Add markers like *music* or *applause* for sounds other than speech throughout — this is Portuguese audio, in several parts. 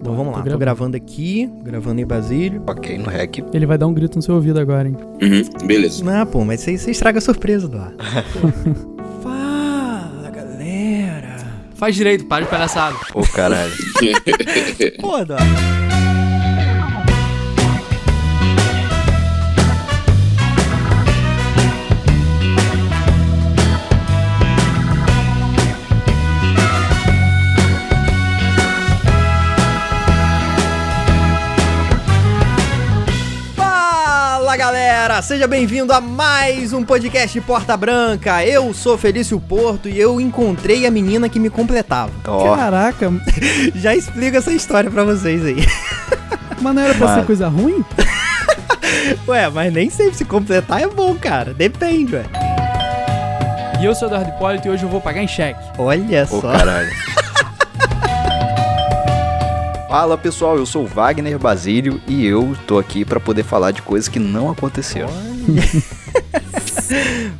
Então vamos lá, tô gravando aqui, gravando em Basílio. Ok, no rec. Ele vai dar um grito no seu ouvido agora, hein? Uhum, beleza. Não, pô, mas você, você estraga a surpresa do ar. *laughs* Fala, galera. Faz direito, para de palhaçada. Ô, caralho. *laughs* Pô, Dó. Galera, seja bem-vindo a mais um podcast Porta Branca. Eu sou Felício Porto e eu encontrei a menina que me completava. Ó, Caraca, *laughs* já explico essa história pra vocês aí. *laughs* Mas não era pra ser coisa ruim? *laughs* Ué, mas nem sempre se completar é bom, cara. Depende, ué. E eu sou o Eduardo Hipólito e hoje eu vou pagar em cheque. Olha ô, só. caralho. Fala pessoal, eu sou o Wagner Basílio e eu tô aqui pra poder falar de coisas que não aconteceram.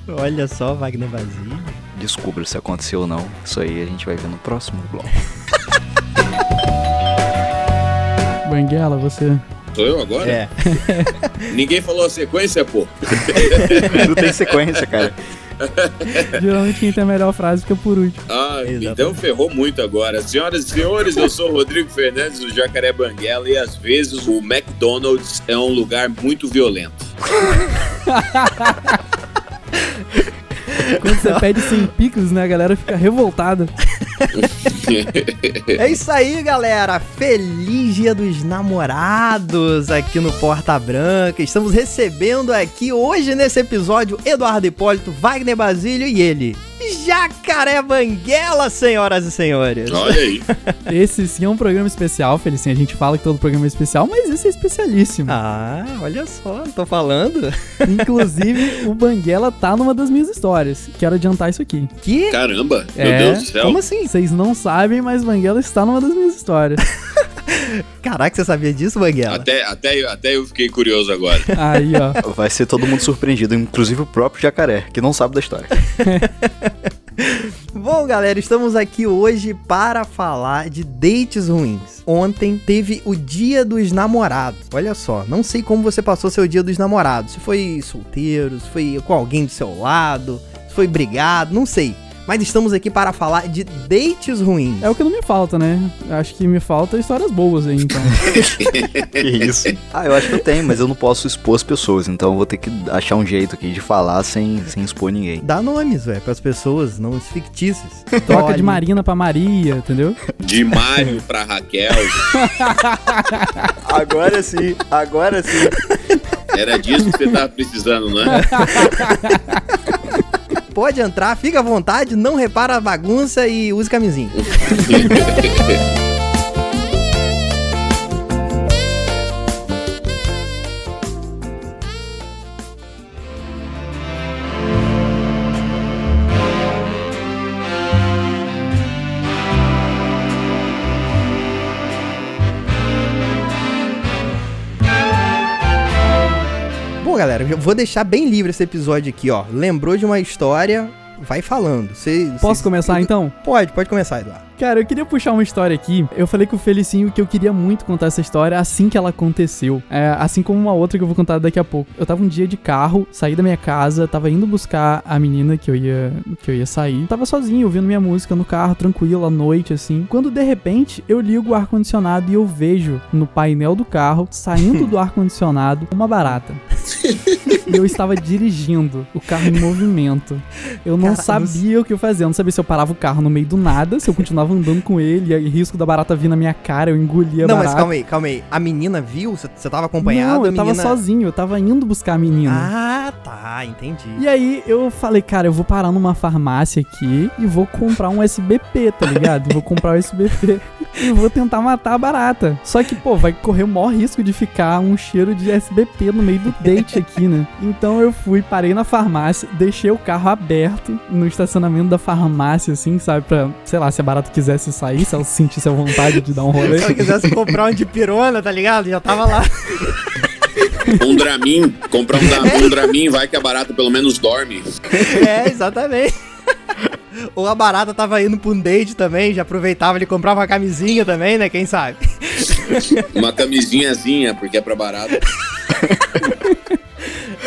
Olha *laughs* só, Wagner Vazio. Descubra se aconteceu ou não. Isso aí a gente vai ver no próximo bloco. *laughs* Banguela, você. Sou eu agora? É. *laughs* Ninguém falou a sequência, pô. não tem sequência, cara. Geralmente quem tem a melhor frase fica por último. Ah, Exatamente. então ferrou muito agora. Senhoras e senhores, eu sou o Rodrigo Fernandes do Jacaré Banguela e às vezes o McDonald's é um lugar muito violento. *laughs* Quando você pede 100 picos, né, a galera fica revoltada. *laughs* É isso aí, galera. Feliz Dia dos Namorados aqui no Porta Branca. Estamos recebendo aqui hoje nesse episódio Eduardo Hipólito, Wagner Basílio e ele, Jacaré Banguela, senhoras e senhores. Olha aí. *laughs* Esse sim é um programa especial, Felicinho. A gente fala que todo programa é especial, mas esse é especialíssimo. Ah, olha só, tô falando. *laughs* Inclusive, o Banguela tá numa das minhas histórias. Quero adiantar isso aqui. Que? Caramba, É, meu Deus do céu. Como assim? Vocês não sabem, mas Banguela está numa das minhas histórias. *laughs* Caraca, você sabia disso, Banguela? Até, até, eu- até eu fiquei curioso agora. *laughs* Aí, ó. Vai ser todo mundo surpreendido, inclusive o próprio jacaré, que não sabe da história. *laughs* Bom, galera, estamos aqui hoje para falar de dates ruins. Ontem teve o Dia dos Namorados. Olha só, não sei como você passou seu Dia dos Namorados. Se foi solteiro, se foi com alguém do seu lado, se foi brigado, não sei. Mas estamos aqui para falar de dates ruins. É o que não me falta, né? Acho que me falta histórias boas aí, então. *laughs* que isso? Ah, eu acho que eu tenho, mas eu não posso expor as pessoas, então eu vou ter que achar um jeito aqui de falar sem, sem expor ninguém. Dá nomes, velho, para as pessoas, nomes fictícios. *laughs* Troca de. Marina pra Maria, entendeu? De Mário pra Raquel. *laughs* Agora sim, agora sim. Era disso que você tava precisando, né? Pode entrar, fica à vontade, não repara a bagunça e use camisinha. *laughs* galera, eu vou deixar bem livre esse episódio aqui, ó. Lembrou de uma história, vai falando. Cê, Posso cê- começar então? Pode, pode começar, Eduardo. Cara, eu queria puxar uma história aqui. Eu falei com o Felicinho que eu queria muito contar essa história assim que ela aconteceu. É, assim como uma outra que eu vou contar daqui a pouco. Eu tava um dia de carro, saí da minha casa, tava indo buscar a menina que eu ia, que eu ia sair. Tava sozinho, ouvindo minha música no carro, tranquilo, à noite, assim. Quando de repente eu ligo o ar-condicionado e eu vejo no painel do carro, saindo do *laughs* ar-condicionado, uma barata. *laughs* e eu estava dirigindo o carro em movimento. Eu não sabia o que eu fazia. Eu não sabia se eu parava o carro no meio do nada, se eu continuava andando com ele, e risco da barata vir na minha cara, eu engolia a Não, barata. mas calma aí, calma aí. A menina viu? Você tava acompanhado? Não, a eu tava menina... sozinho, eu tava indo buscar a menina. Ah, tá, entendi. E aí eu falei, cara, eu vou parar numa farmácia aqui e vou comprar um SBP, tá ligado? vou comprar o SBP *laughs* e vou tentar matar a barata. Só que, pô, vai correr o maior risco de ficar um cheiro de SBP no meio do *laughs* date aqui, né? Então eu fui, parei na farmácia, deixei o carro aberto no estacionamento da farmácia, assim, sabe? Pra, sei lá, se a barata quisesse sair, se ela sentisse a vontade de dar um rolê. *laughs* Se ela quisesse comprar um de pirona, tá ligado? Já tava lá. Um Dramin, comprar um, um Dramin, vai que a barata pelo menos dorme. É, exatamente. Ou a barata tava indo pra um date também, já aproveitava, ele comprava uma camisinha também, né? Quem sabe? *laughs* Uma camisinhazinha, porque é pra barato.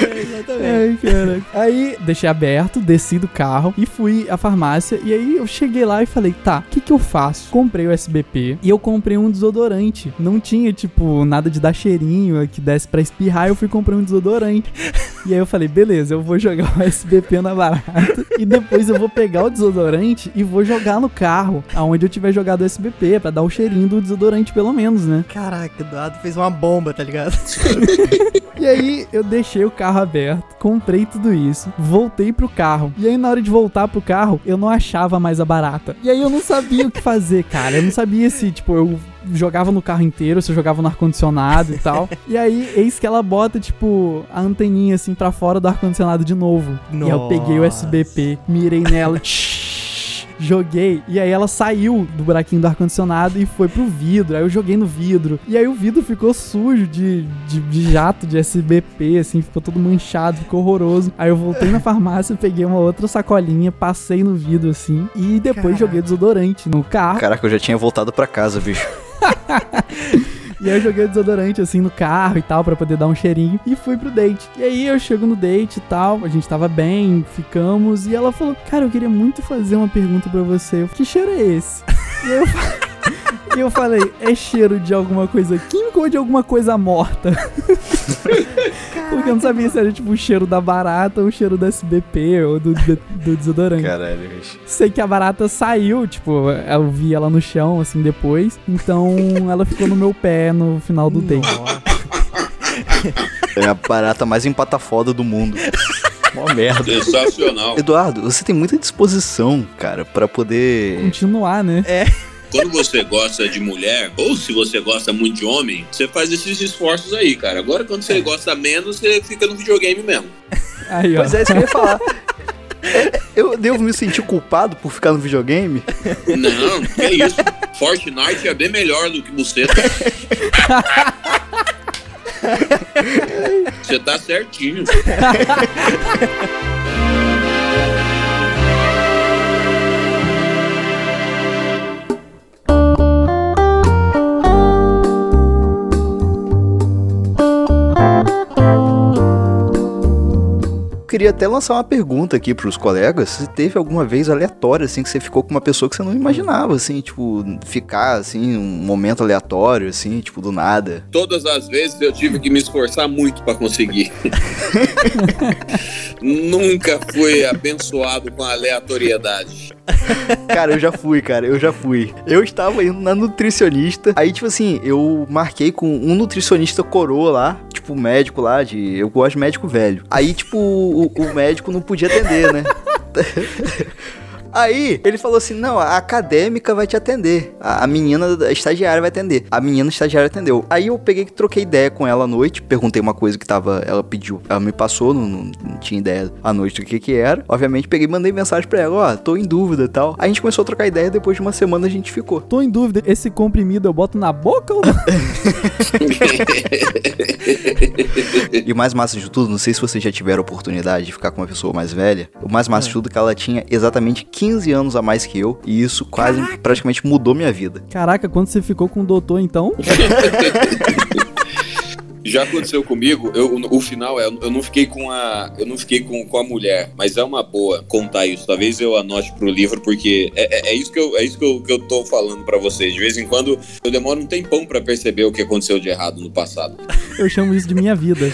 É, exatamente. Ai, cara. Aí deixei aberto, desci do carro e fui à farmácia. E aí eu cheguei lá e falei, tá, o que que eu faço? Comprei o SBP e eu comprei um desodorante. Não tinha, tipo, nada de dar cheirinho que desse pra espirrar. Eu fui comprar um desodorante. *laughs* E aí eu falei, beleza, eu vou jogar o SBP na barata. E depois eu vou pegar o desodorante e vou jogar no carro, aonde eu tiver jogado o SBP, pra dar o cheirinho do desodorante pelo menos, né? Caraca, Eduardo fez uma bomba, tá ligado? *laughs* E aí eu deixei o carro aberto, comprei tudo isso, voltei pro carro. E aí na hora de voltar pro carro, eu não achava mais a barata. E aí eu não sabia o que fazer, cara. Eu não sabia se, tipo, eu jogava no carro inteiro, se eu jogava no ar-condicionado e *laughs* tal. E aí, eis que ela bota, tipo, a anteninha assim pra fora do ar-condicionado de novo. E aí eu peguei o Nossa. SBP, mirei nela, *laughs* joguei. E aí ela saiu do buraquinho do ar-condicionado e foi pro vidro. Aí eu joguei no vidro. E aí o vidro ficou sujo de, de, de jato de SBP, assim, ficou todo manchado, ficou horroroso. Aí eu voltei na farmácia, peguei uma outra sacolinha, passei no vidro, assim, e depois Caraca. joguei desodorante no carro. Caraca, eu já tinha voltado pra casa, bicho. *laughs* E aí eu joguei desodorante assim no carro e tal, pra poder dar um cheirinho. E fui pro date. E aí eu chego no date e tal, a gente tava bem, ficamos. E ela falou: Cara, eu queria muito fazer uma pergunta pra você. Eu, que cheiro é esse? *laughs* e eu, fa- *laughs* e eu falei: É cheiro de alguma coisa química ou de alguma coisa morta? *laughs* Porque eu não sabia se era tipo o cheiro da barata ou o cheiro do SBP ou do, do, do desodorante. Caralho, bicho. Sei que a barata saiu, tipo, eu vi ela no chão, assim, depois. Então ela ficou no meu pé no final do date. É a barata mais empatafoda do mundo. Mó merda. Sensacional. Eduardo, você tem muita disposição, cara, pra poder. Continuar, né? Quando você gosta de mulher, ou se você gosta muito de homem, você faz esses esforços aí, cara. Agora, quando você gosta menos, você fica no videogame mesmo. Aí, ó. Pois é, isso que eu ia falar. *laughs* É, Eu devo me sentir culpado por ficar no videogame? Não, que isso. Fortnite é bem melhor do que buceta. *laughs* Você tá certinho. *laughs* queria até lançar uma pergunta aqui pros colegas. Se teve alguma vez aleatória, assim, que você ficou com uma pessoa que você não imaginava, assim, tipo, ficar, assim, um momento aleatório, assim, tipo, do nada. Todas as vezes eu tive que me esforçar muito pra conseguir. *laughs* Nunca fui abençoado com a aleatoriedade. Cara, eu já fui, cara, eu já fui. Eu estava indo na nutricionista. Aí, tipo assim, eu marquei com um nutricionista coroa lá, tipo, médico lá, de. Eu gosto de médico velho. Aí, tipo, o, o médico não podia atender, né? *laughs* Aí, ele falou assim: não, a acadêmica vai te atender. A, a menina da- estagiária vai atender. A menina estagiária atendeu. Aí eu peguei que troquei ideia com ela à noite. Perguntei uma coisa que tava. Ela pediu, ela me passou, não, não- não tinha ideia à noite do que que era. Obviamente, peguei e mandei mensagem pra ela: ó, tô em dúvida e tal. A gente começou a trocar ideia. Depois de uma semana a gente ficou. Tô em dúvida, esse comprimido eu boto na boca ou não? *laughs* E o mais massa de tudo, não sei se vocês já tiveram a oportunidade de ficar com uma pessoa mais velha. O mais massa de tudo é que ela tinha exatamente 15 anos a mais que eu. E isso quase praticamente mudou minha vida. Caraca, quando você ficou com o doutor, então? *laughs* Já aconteceu comigo, eu, o final é, eu não fiquei com a. Eu não fiquei com, com a mulher, mas é uma boa contar isso. Talvez eu anote pro livro, porque é, é, é isso que eu, é isso que eu, que eu tô falando pra vocês. De vez em quando eu demoro um tempão pra perceber o que aconteceu de errado no passado. Eu chamo isso de minha vida. *laughs*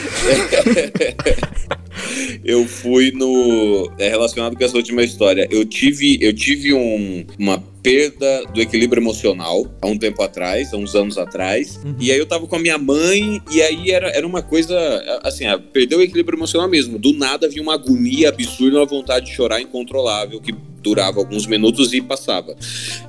eu fui no. É relacionado com essa última história. Eu tive, eu tive um, uma perda do equilíbrio emocional há um tempo atrás, há uns anos atrás. E aí eu tava com a minha mãe, e aí era, era uma coisa. Assim, ah, perdeu o equilíbrio emocional mesmo. Do nada vinha uma agonia absurda, uma vontade de chorar incontrolável, que durava alguns minutos e passava.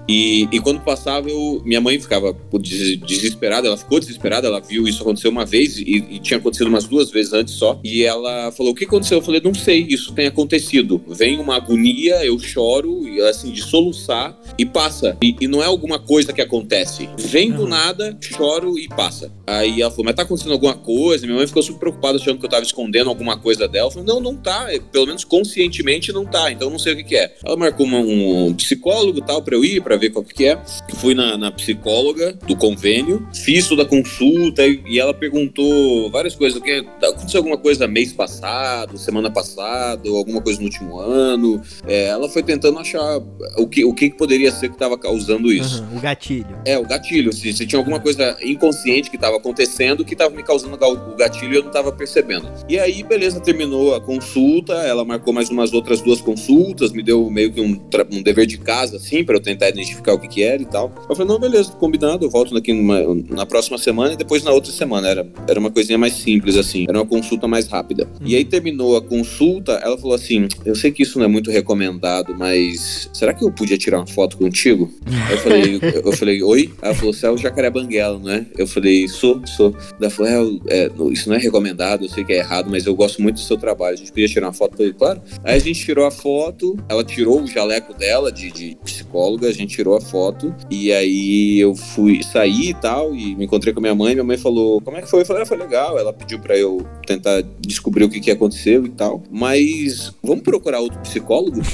E, e quando passava, eu, minha mãe ficava des- desesperada, ela ficou desesperada, ela viu isso acontecer uma vez e, e tinha acontecido umas duas vezes antes só. E ela falou: O que aconteceu? Eu falei: Não sei, isso tem acontecido. Vem uma agonia, eu choro, assim, de soluçar e passa. E, e não é alguma coisa que acontece. Vem do nada, choro e passa. Aí ela falou: Mas tá acontecendo alguma coisa? Minha mãe ficou super preocupada, achando que eu tava escondendo alguma coisa dela. Eu falei: Não, não tá. É, Pelo menos conscientemente não tá. Então eu não sei o que, que é. Ela, marcou uma- um psicólogo tal pra eu ir, pra ver qual que é. Fui na, na psicóloga do convênio, fiz toda a consulta e, e ela perguntou várias coisas. Que, aconteceu alguma coisa mês passado, semana passada, alguma coisa no último ano. É, ela foi tentando achar o que, o que poderia ser que estava causando isso. Aham, o gatilho. É, o gatilho. Se, se tinha alguma coisa inconsciente que estava acontecendo que estava me causando o gatilho e eu não estava percebendo. E aí, beleza, terminou a consulta. Ela marcou mais umas outras duas consultas, me deu meio que um, um dever de casa, assim, para eu tentar identificar o que, que era e tal. Eu falei, não, beleza, combinado, eu volto daqui numa- na próxima semana e depois na outra semana. Era, era uma coisinha mais simples, assim, era uma consulta mais rápida. E aí terminou a consulta, ela falou assim: Eu sei que isso não é muito recomendado, mas será que eu podia tirar uma foto contigo? Eu falei, *laughs* eu falei, oi? Ela falou, você é o jacaré banguela, não é? Eu falei, sou, sou. Ela falou, é, eu- é, isso não é recomendado, eu sei que é errado, mas eu gosto muito do seu trabalho. A gente podia tirar uma foto? Eu falei, claro. Aí a gente tirou a foto, ela tirou o jaleco dela de, de psicóloga, a gente tirou a foto, e aí eu fui sair e tal, e me encontrei com a minha mãe, minha mãe falou, como é que foi? Eu falei, ah, foi legal. Ela pediu pra eu tentar descobrir o que, que aconteceu e tal. Mas vamos procurar outro psicólogo? *laughs*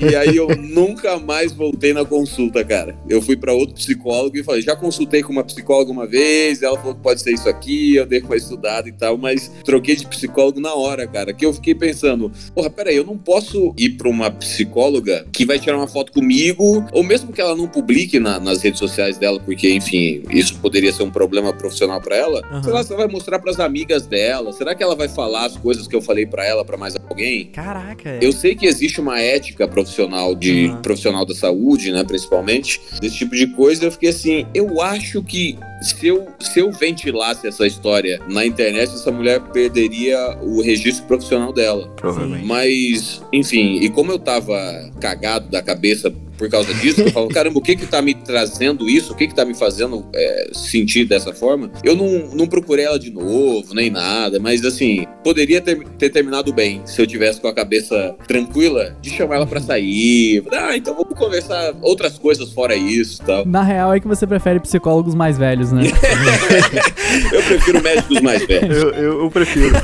E aí eu nunca mais voltei na consulta, cara. Eu fui pra outro psicólogo e falei, já consultei com uma psicóloga uma vez, ela falou que pode ser isso aqui, eu dei uma estudada e tal, mas troquei de psicólogo na hora, cara. Que eu fiquei pensando, porra, peraí, eu não posso ir pra uma psicóloga que vai tirar uma foto comigo, ou mesmo que ela não publique na- nas redes sociais dela, porque, enfim, isso poderia ser um problema profissional pra ela. Aham. Sei lá, se ela vai mostrar pras amigas dela, será que ela vai falar as coisas que eu falei pra ela pra mais alguém? Caraca, é. Eu sei que existe uma ética profissional de Uhum. profissional da saúde, né, principalmente, desse tipo de coisa. Eu fiquei assim, eu acho que se eu, se eu ventilasse essa história na internet, essa mulher perderia o registro profissional dela. Provavelmente. Mas, enfim, e como eu tava cagado da cabeça por causa disso, eu falo, caramba, o que que tá me trazendo isso? O que que tá me fazendo é, sentir dessa forma? Eu não, não procurei ela de novo, nem nada, mas assim, poderia ter, ter terminado bem se eu tivesse com a cabeça tranquila de chamar ela pra sair. Ah, então vamos conversar outras coisas fora isso e tal. Na real é que você prefere psicólogos mais velhos, né? *laughs* Eu prefiro médicos mais velhos. Eu, eu, eu prefiro.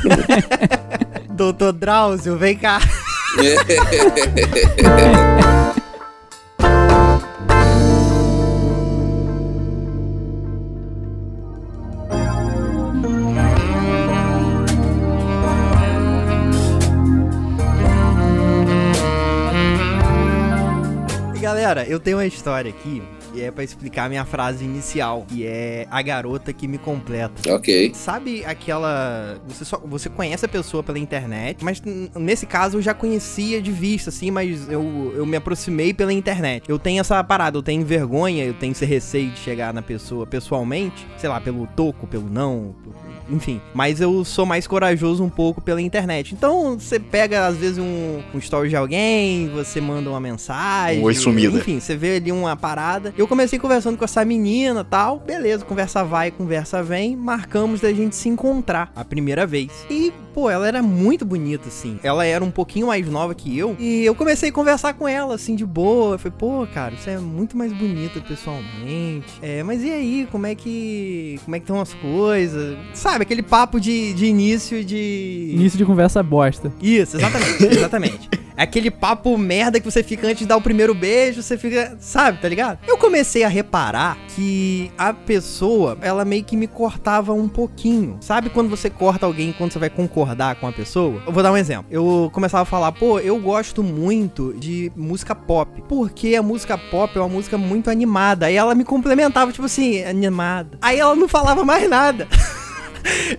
*laughs* Doutor Drauzio, vem cá. *laughs* galera, eu tenho uma história aqui que é pra explicar a minha frase inicial, que é a garota que me completa. ok. Sabe aquela. Você, só, você conhece a pessoa pela internet, mas nesse caso eu já conhecia de vista, assim, mas eu, eu me aproximei pela internet. Eu tenho essa parada, eu tenho vergonha, eu tenho esse receio de chegar na pessoa pessoalmente, sei lá, pelo toco, pelo não, enfim. Mas eu sou mais corajoso um pouco pela internet. Então você pega, às vezes, um, um story de alguém, você manda uma mensagem. Um oi sumida. Enfim, você vê ali uma parada. Eu comecei conversando com essa menina tal. Beleza, conversa vai, conversa vem. Marcamos da gente se encontrar a primeira vez. E, pô, ela era muito bonita, assim. Ela era um pouquinho mais nova que eu. E eu comecei a conversar com ela, assim, de boa. Eu falei, pô, cara, você é muito mais bonita pessoalmente. É, mas e aí, como é que. Como é que estão as coisas? Sabe, aquele papo de, de início de. Início de conversa bosta. Isso, exatamente, exatamente. *laughs* É aquele papo merda que você fica antes de dar o primeiro beijo, você fica, sabe, tá ligado? Eu comecei a reparar que a pessoa, ela meio que me cortava um pouquinho. Sabe quando você corta alguém quando você vai concordar com a pessoa? Eu vou dar um exemplo. Eu começava a falar, pô, eu gosto muito de música pop, porque a música pop é uma música muito animada. Aí ela me complementava, tipo assim, animada. Aí ela não falava mais nada. *laughs*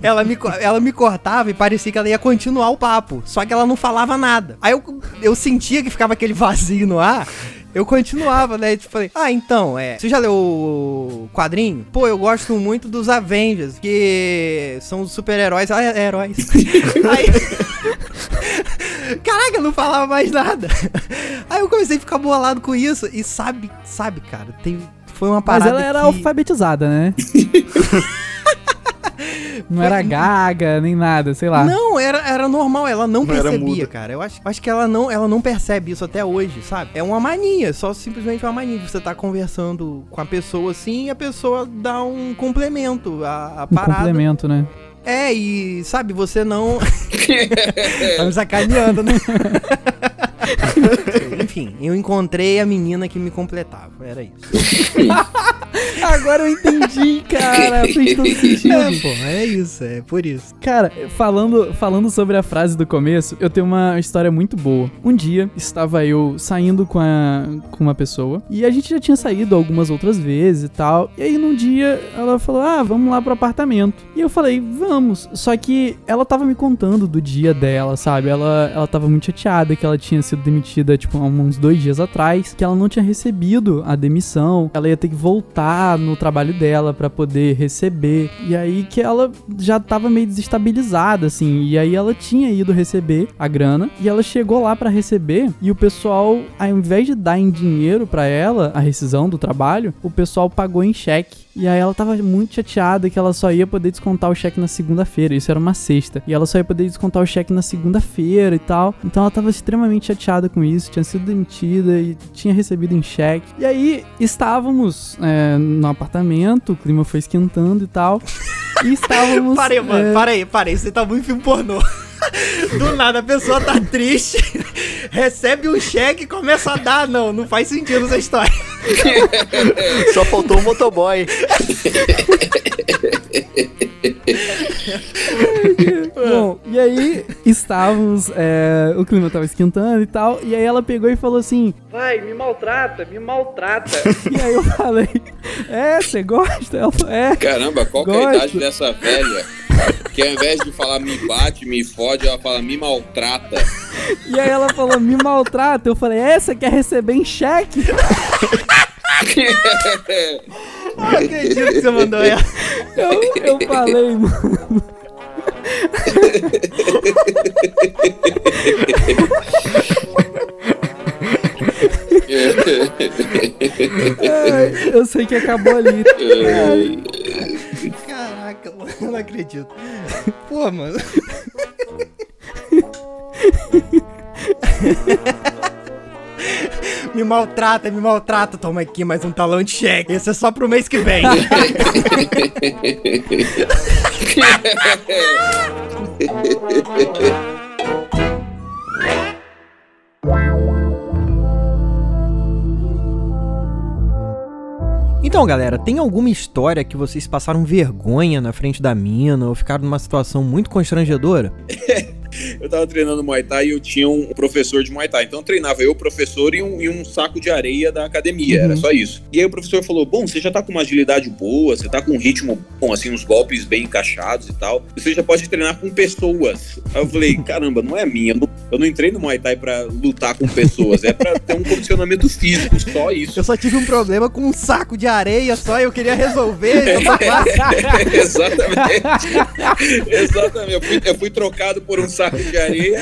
ela me, ela me cortava e parecia que ela ia continuar o papo. Só que ela não falava nada. Aí eu, eu sentia que ficava aquele vazio no ar. Eu continuava, né? Tipo, falei, ah, então, é. Você já leu o quadrinho? Pô, eu gosto muito dos Avengers, que são os super-heróis. Ah, é, heróis. *laughs* Aí. *laughs* Caraca, eu não falava mais nada. Aí eu comecei a ficar bolado com isso. E sabe, sabe, cara, tem, foi uma Mas parada. ela era que... alfabetizada, né? *laughs* Não era gaga, nem nada, sei lá. Não, era, era normal, ela não, Não percebia, cara. Eu acho, acho que ela não, ela não percebe isso até hoje, sabe? É uma mania, só simplesmente uma mania você tá conversando com a pessoa assim e a pessoa dá um complemento à, à um parada. complemento, né? É, e sabe, você não. *laughs* *laughs* tá me sacaneando, né? *laughs* *laughs* Enfim, eu encontrei a menina que me completava. Era isso. *laughs* Agora eu entendi, cara. Fez todo sentido. É, pô, é isso, é por isso. Cara, falando, falando sobre a frase do começo, eu tenho uma história muito boa. Um dia estava eu saindo com, a, com uma pessoa e a gente já tinha saído algumas outras vezes e tal. E aí num dia ela falou: Ah, vamos lá pro apartamento. E eu falei: Vamos. Só que ela tava me contando do dia dela, sabe? Ela, ela tava muito chateada que ela tinha sido demitida, tipo, há uns dois dias atrás, que ela não tinha recebido a demissão. Ela ia ter que voltar no trabalho dela para poder receber. E aí que ela já tava meio desestabilizada, assim. E aí ela tinha ido receber a grana e ela chegou lá para receber e o pessoal, ao invés de dar em dinheiro para ela a rescisão do trabalho, o pessoal pagou em cheque. E aí ela tava muito chateada que ela só ia poder descontar o cheque na segunda-feira. Isso era uma sexta. E ela só ia poder descontar o cheque na segunda-feira e tal. Então ela tava extremamente chateada com isso. Tinha sido demitida e tinha recebido em cheque. E aí estávamos é, no apartamento, o clima foi esquentando e tal. E *laughs* estávamos. Parei, mano, é, parei, parei. Você tá muito filme pornô. *laughs* Do nada a pessoa tá triste, *laughs* recebe um cheque e começa a dar. Não, não faz sentido essa história. *laughs* Só faltou um motoboy. Bom, e aí estávamos, é, o clima tava esquentando e tal, e aí ela pegou e falou assim: Vai, me maltrata, me maltrata. e aí eu falei: É, você gosta? Ela falou: É. Caramba, qual que é a idade dessa velha? Que ao invés de falar me bate, me fode, ela fala me maltrata. E aí ela falou: Me maltrata. Eu falei: É, você quer receber em cheque? *laughs* Não acredito que você mandou ela. Eu, eu falei, mano. *laughs* Ai, eu sei que acabou ali. Caraca, mano, eu não acredito. Pô, mano. *laughs* Me maltrata, me maltrata. Toma aqui mais um talão de cheque. Esse é só pro mês que vem. *laughs* Então, galera, tem alguma história que vocês passaram vergonha na frente da mina ou ficaram numa situação muito constrangedora? *laughs* Eu tava treinando Muay Thai e eu tinha um professor de Muay Thai. Então treinava eu, o professor e um, e um saco de areia da academia. Era só isso. E aí o professor falou: Bom, você já tá com uma agilidade boa, você tá com um ritmo bom, assim, uns golpes bem encaixados e tal. Você já pode treinar com pessoas. Aí eu falei: Caramba, não é minha. Não, eu não entrei no Muay Thai pra lutar com pessoas. É pra ter um condicionamento físico, só isso. Eu só tive um problema com um saco de areia só e eu queria resolver. tô quase- *laughs* Exatamente. Exatamente. Eu fui, eu fui trocado por um saco de areia.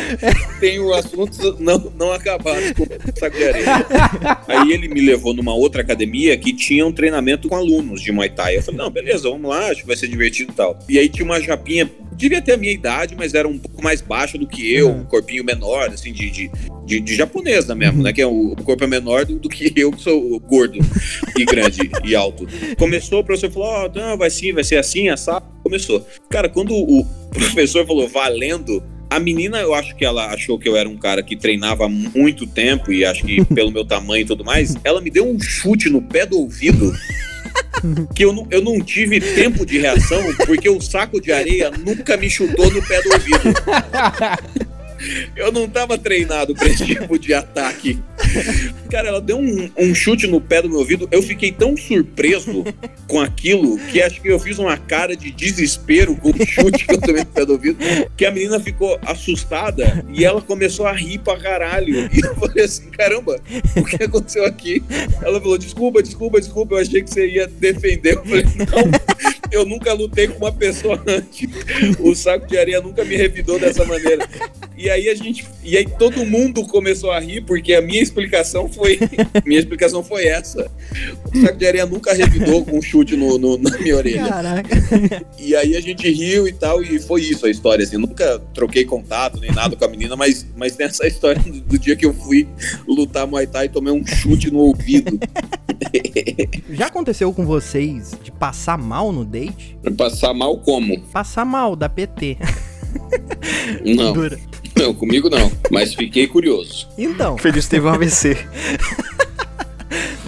Tenho assuntos não, não acabados com um saco de areia. Aí ele me levou numa outra academia que tinha um treinamento com alunos de Muay Thai. Eu falei, não, beleza, vamos lá, acho que vai ser divertido e tal. E aí tinha uma japinha, devia ter a minha idade, mas era um pouco mais baixa do que eu, um corpinho menor, assim, de, de, de, de japonesa mesmo, né? Que é o, o corpo é menor do, do que eu, que sou gordo e grande e alto. Começou, o professor falou, ó, não, vai sim, vai ser assim, assado. Começou. Cara, quando o *laughs* professor falou valendo, a menina, eu acho que ela achou que eu era um cara que treinava há muito tempo e acho que pelo meu tamanho e tudo mais, ela me deu um chute no pé do ouvido que eu não, eu não tive tempo de reação porque o saco de areia nunca me chutou no pé do ouvido. *laughs* Eu não tava treinado pra esse *laughs* tipo de ataque. Cara, ela deu um, um chute no pé do meu ouvido. Eu fiquei tão surpreso com aquilo que acho que eu fiz uma cara de desespero com o chute que eu tomei no pé do ouvido. Que a menina ficou assustada e ela começou a rir pra caralho. E eu falei assim: caramba, o que aconteceu aqui? Ela falou: desculpa, desculpa, desculpa. Eu achei que você ia defender. Eu falei: não, eu nunca lutei com uma pessoa *laughs* antes. O saco de areia nunca me revidou dessa maneira. E aí a gente. E aí todo mundo começou a rir, porque a minha explicação foi. *laughs* Minha explicação foi essa. O saco de areia nunca revidou com um chute no, no- na minha orelha. Caraca. E aí a gente riu e tal, e foi isso a história, assim. Nunca troquei contato nem nada com a menina, mas, mas tem essa história do, do dia que eu fui lutar Muay Thai e tomei um chute no ouvido. Já aconteceu com vocês de passar mal no date? Passar mal como? Passar mal da PT. Não. Dura. Não, comigo não. Mas fiquei curioso. Então, Feliz teve um AVC. *laughs*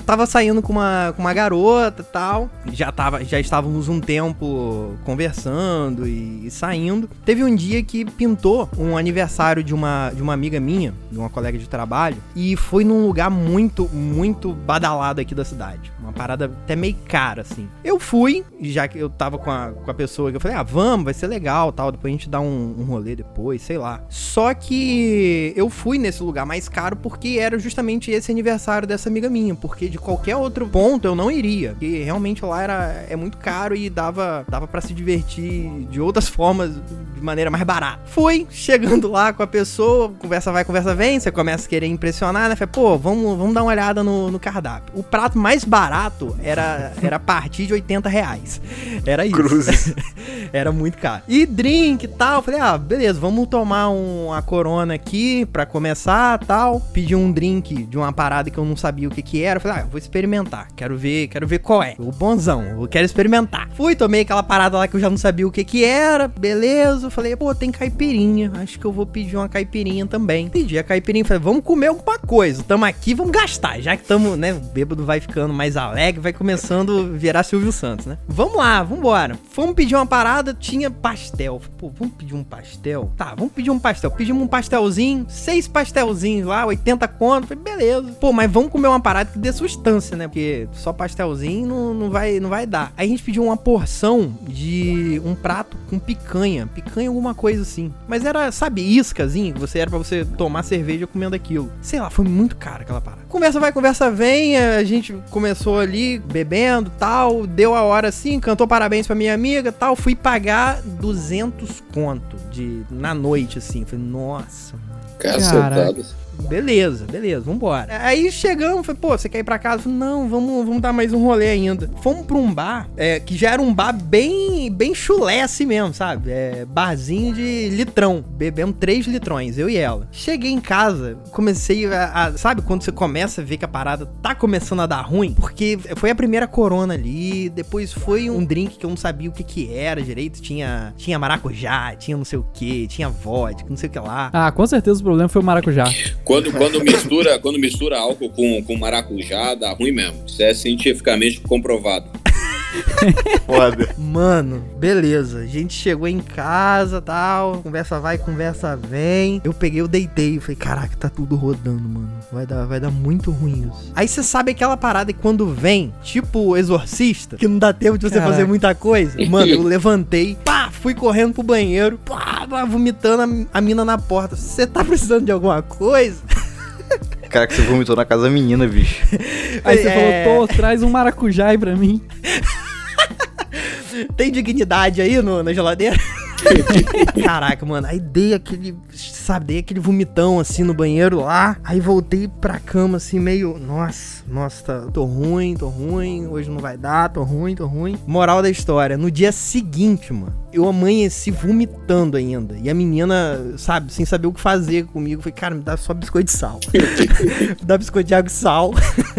tava saindo com uma, com uma garota e tal. Já, tava, já estávamos um tempo conversando e, e saindo. Teve um dia que pintou um aniversário de uma, de uma amiga minha, de uma colega de trabalho, e foi num lugar muito, muito badalado aqui da cidade. Uma parada até meio cara, assim. Eu fui, já que eu tava com a, com a pessoa que eu falei, ah, vamos, vai ser legal tal. Depois a gente dá um, um rolê depois, sei lá. Só que eu fui nesse lugar mais caro porque era justamente esse aniversário dessa amiga minha. Porque de qualquer outro ponto eu não iria. Porque realmente lá era, é muito caro e dava, dava para se divertir de outras formas, de maneira mais barata. Fui, chegando lá com a pessoa, conversa vai, conversa vem, você começa a querer impressionar, né? Falei, pô, vamos, vamos dar uma olhada no, no cardápio. O prato mais barato era, era a partir de 80 reais. Era isso. Cruzes. *laughs* Era muito caro. E drink e tal. Falei, ah, beleza, vamos tomar um, uma corona aqui pra começar tal. Pedi um drink de uma parada que eu não sabia o que que era. Falei, ah, vou experimentar. Quero ver, quero ver qual é. O bonzão, eu quero experimentar. Fui, tomei aquela parada lá que eu já não sabia o que que era. Beleza. Falei, pô, tem caipirinha. Acho que eu vou pedir uma caipirinha também. Pedi a caipirinha. Falei, vamos comer alguma coisa. Tamo aqui, vamos gastar. Já que tamo, né, o bêbado vai ficando mais alegre, vai começando a virar Silvio Santos, né? Vamos lá, vambora. Fomos pedir uma parada, tinha pastel. Pô, vamos pedir um pastel? Tá, vamos pedir um pastel. Pedimos um pastelzinho, seis pastelzinhos lá, 80 conto. Falei, beleza. Pô, mas vamos comer uma parada que dê substância, né? Porque só pastelzinho não, não, vai, não vai dar. Aí a gente pediu uma porção de um prato com picanha. Picanha, alguma coisa assim. Mas era, sabe, iscazinho, que você era pra você tomar cerveja comendo aquilo. Sei lá, foi muito caro aquela parada. Conversa vai, conversa vem. A gente começou ali bebendo tal. Deu a hora assim, cantou parabéns pra minha amiga tal. Fui pagar 200 conto de, na noite, assim. Falei, nossa, mano. Cacetado. Beleza, beleza, vambora. Aí chegamos, falei, pô, você quer ir pra casa? Não, vamos, vamos dar mais um rolê ainda. Fomos pra um bar, é, que já era um bar bem, bem chulé assim mesmo, sabe? É, barzinho de litrão. Bebemos três litrões, eu e ela. Cheguei em casa, comecei a, a- Sabe quando você começa a ver que a parada tá começando a dar ruim? Porque foi a primeira corona ali, depois foi um drink que eu não sabia o que que era direito. Tinha, tinha maracujá, tinha não sei o que, tinha vodka, não sei o que lá. Ah, com certeza o problema foi o maracujá. Quando, *laughs* quando, mistura, quando mistura álcool com, com maracujá, dá ruim mesmo. Isso é cientificamente comprovado. Foda. Mano, beleza. A gente chegou em casa tal. Conversa vai, conversa vem. Eu peguei, eu deitei. Eu falei, caraca, tá tudo rodando, mano. Vai dar, vai dar muito ruim isso. Aí você sabe aquela parada que quando vem, tipo exorcista, que não dá tempo de você Caraca. fazer muita coisa. Mano, eu *laughs* levantei, pá, fui correndo pro banheiro, pá, pá, vomitando a, a mina na porta. Você tá precisando de alguma coisa? *laughs* Cara, que você vomitou na casa da menina, bicho. Aí você É. falou, pô, traz um maracujá aí pra mim. Tem dignidade aí no, na geladeira? *laughs* Caraca, mano, aí dei aquele, sabe, dei aquele vomitão assim no banheiro lá. Aí voltei pra cama assim, meio, nossa, nossa, tá, tô ruim, tô ruim, hoje não vai dar, tô ruim, tô ruim. Moral da história, no dia seguinte, mano, eu amanheci vomitando ainda. E a menina, sabe, sem saber o que fazer comigo, falei, cara, me dá só biscoito de sal. me *laughs* dá biscoito de água e sal.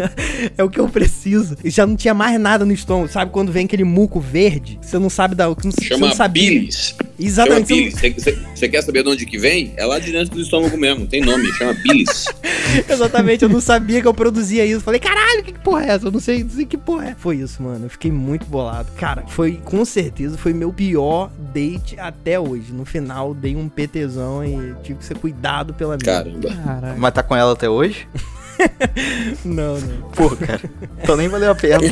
*laughs* é o que eu preciso. E já não tinha mais nada no estômago, sabe? Quando vem aquele muco verde, você não sabe da, você Chama não sabia. bilis. Chama Exatamente. você não- bilis. Você- quer saber de onde que vem? É lá de dentro do estômago mesmo. Tem nome, chama bilis. *laughs* Exatamente, eu não sabia que eu produzia isso. Falei, caralho, que, que porra é essa? Eu não sei, não sei que porra é. Foi isso, mano. Eu fiquei muito bolado. Cara, foi, com certeza, foi meu pior date até hoje. No final, dei um PTzão e tive que ser cuidado pela minha. Caramba. Caraca. Mas tá com ela até hoje? *laughs* Não, não. Pô, cara. Então nem valeu a pena. *laughs*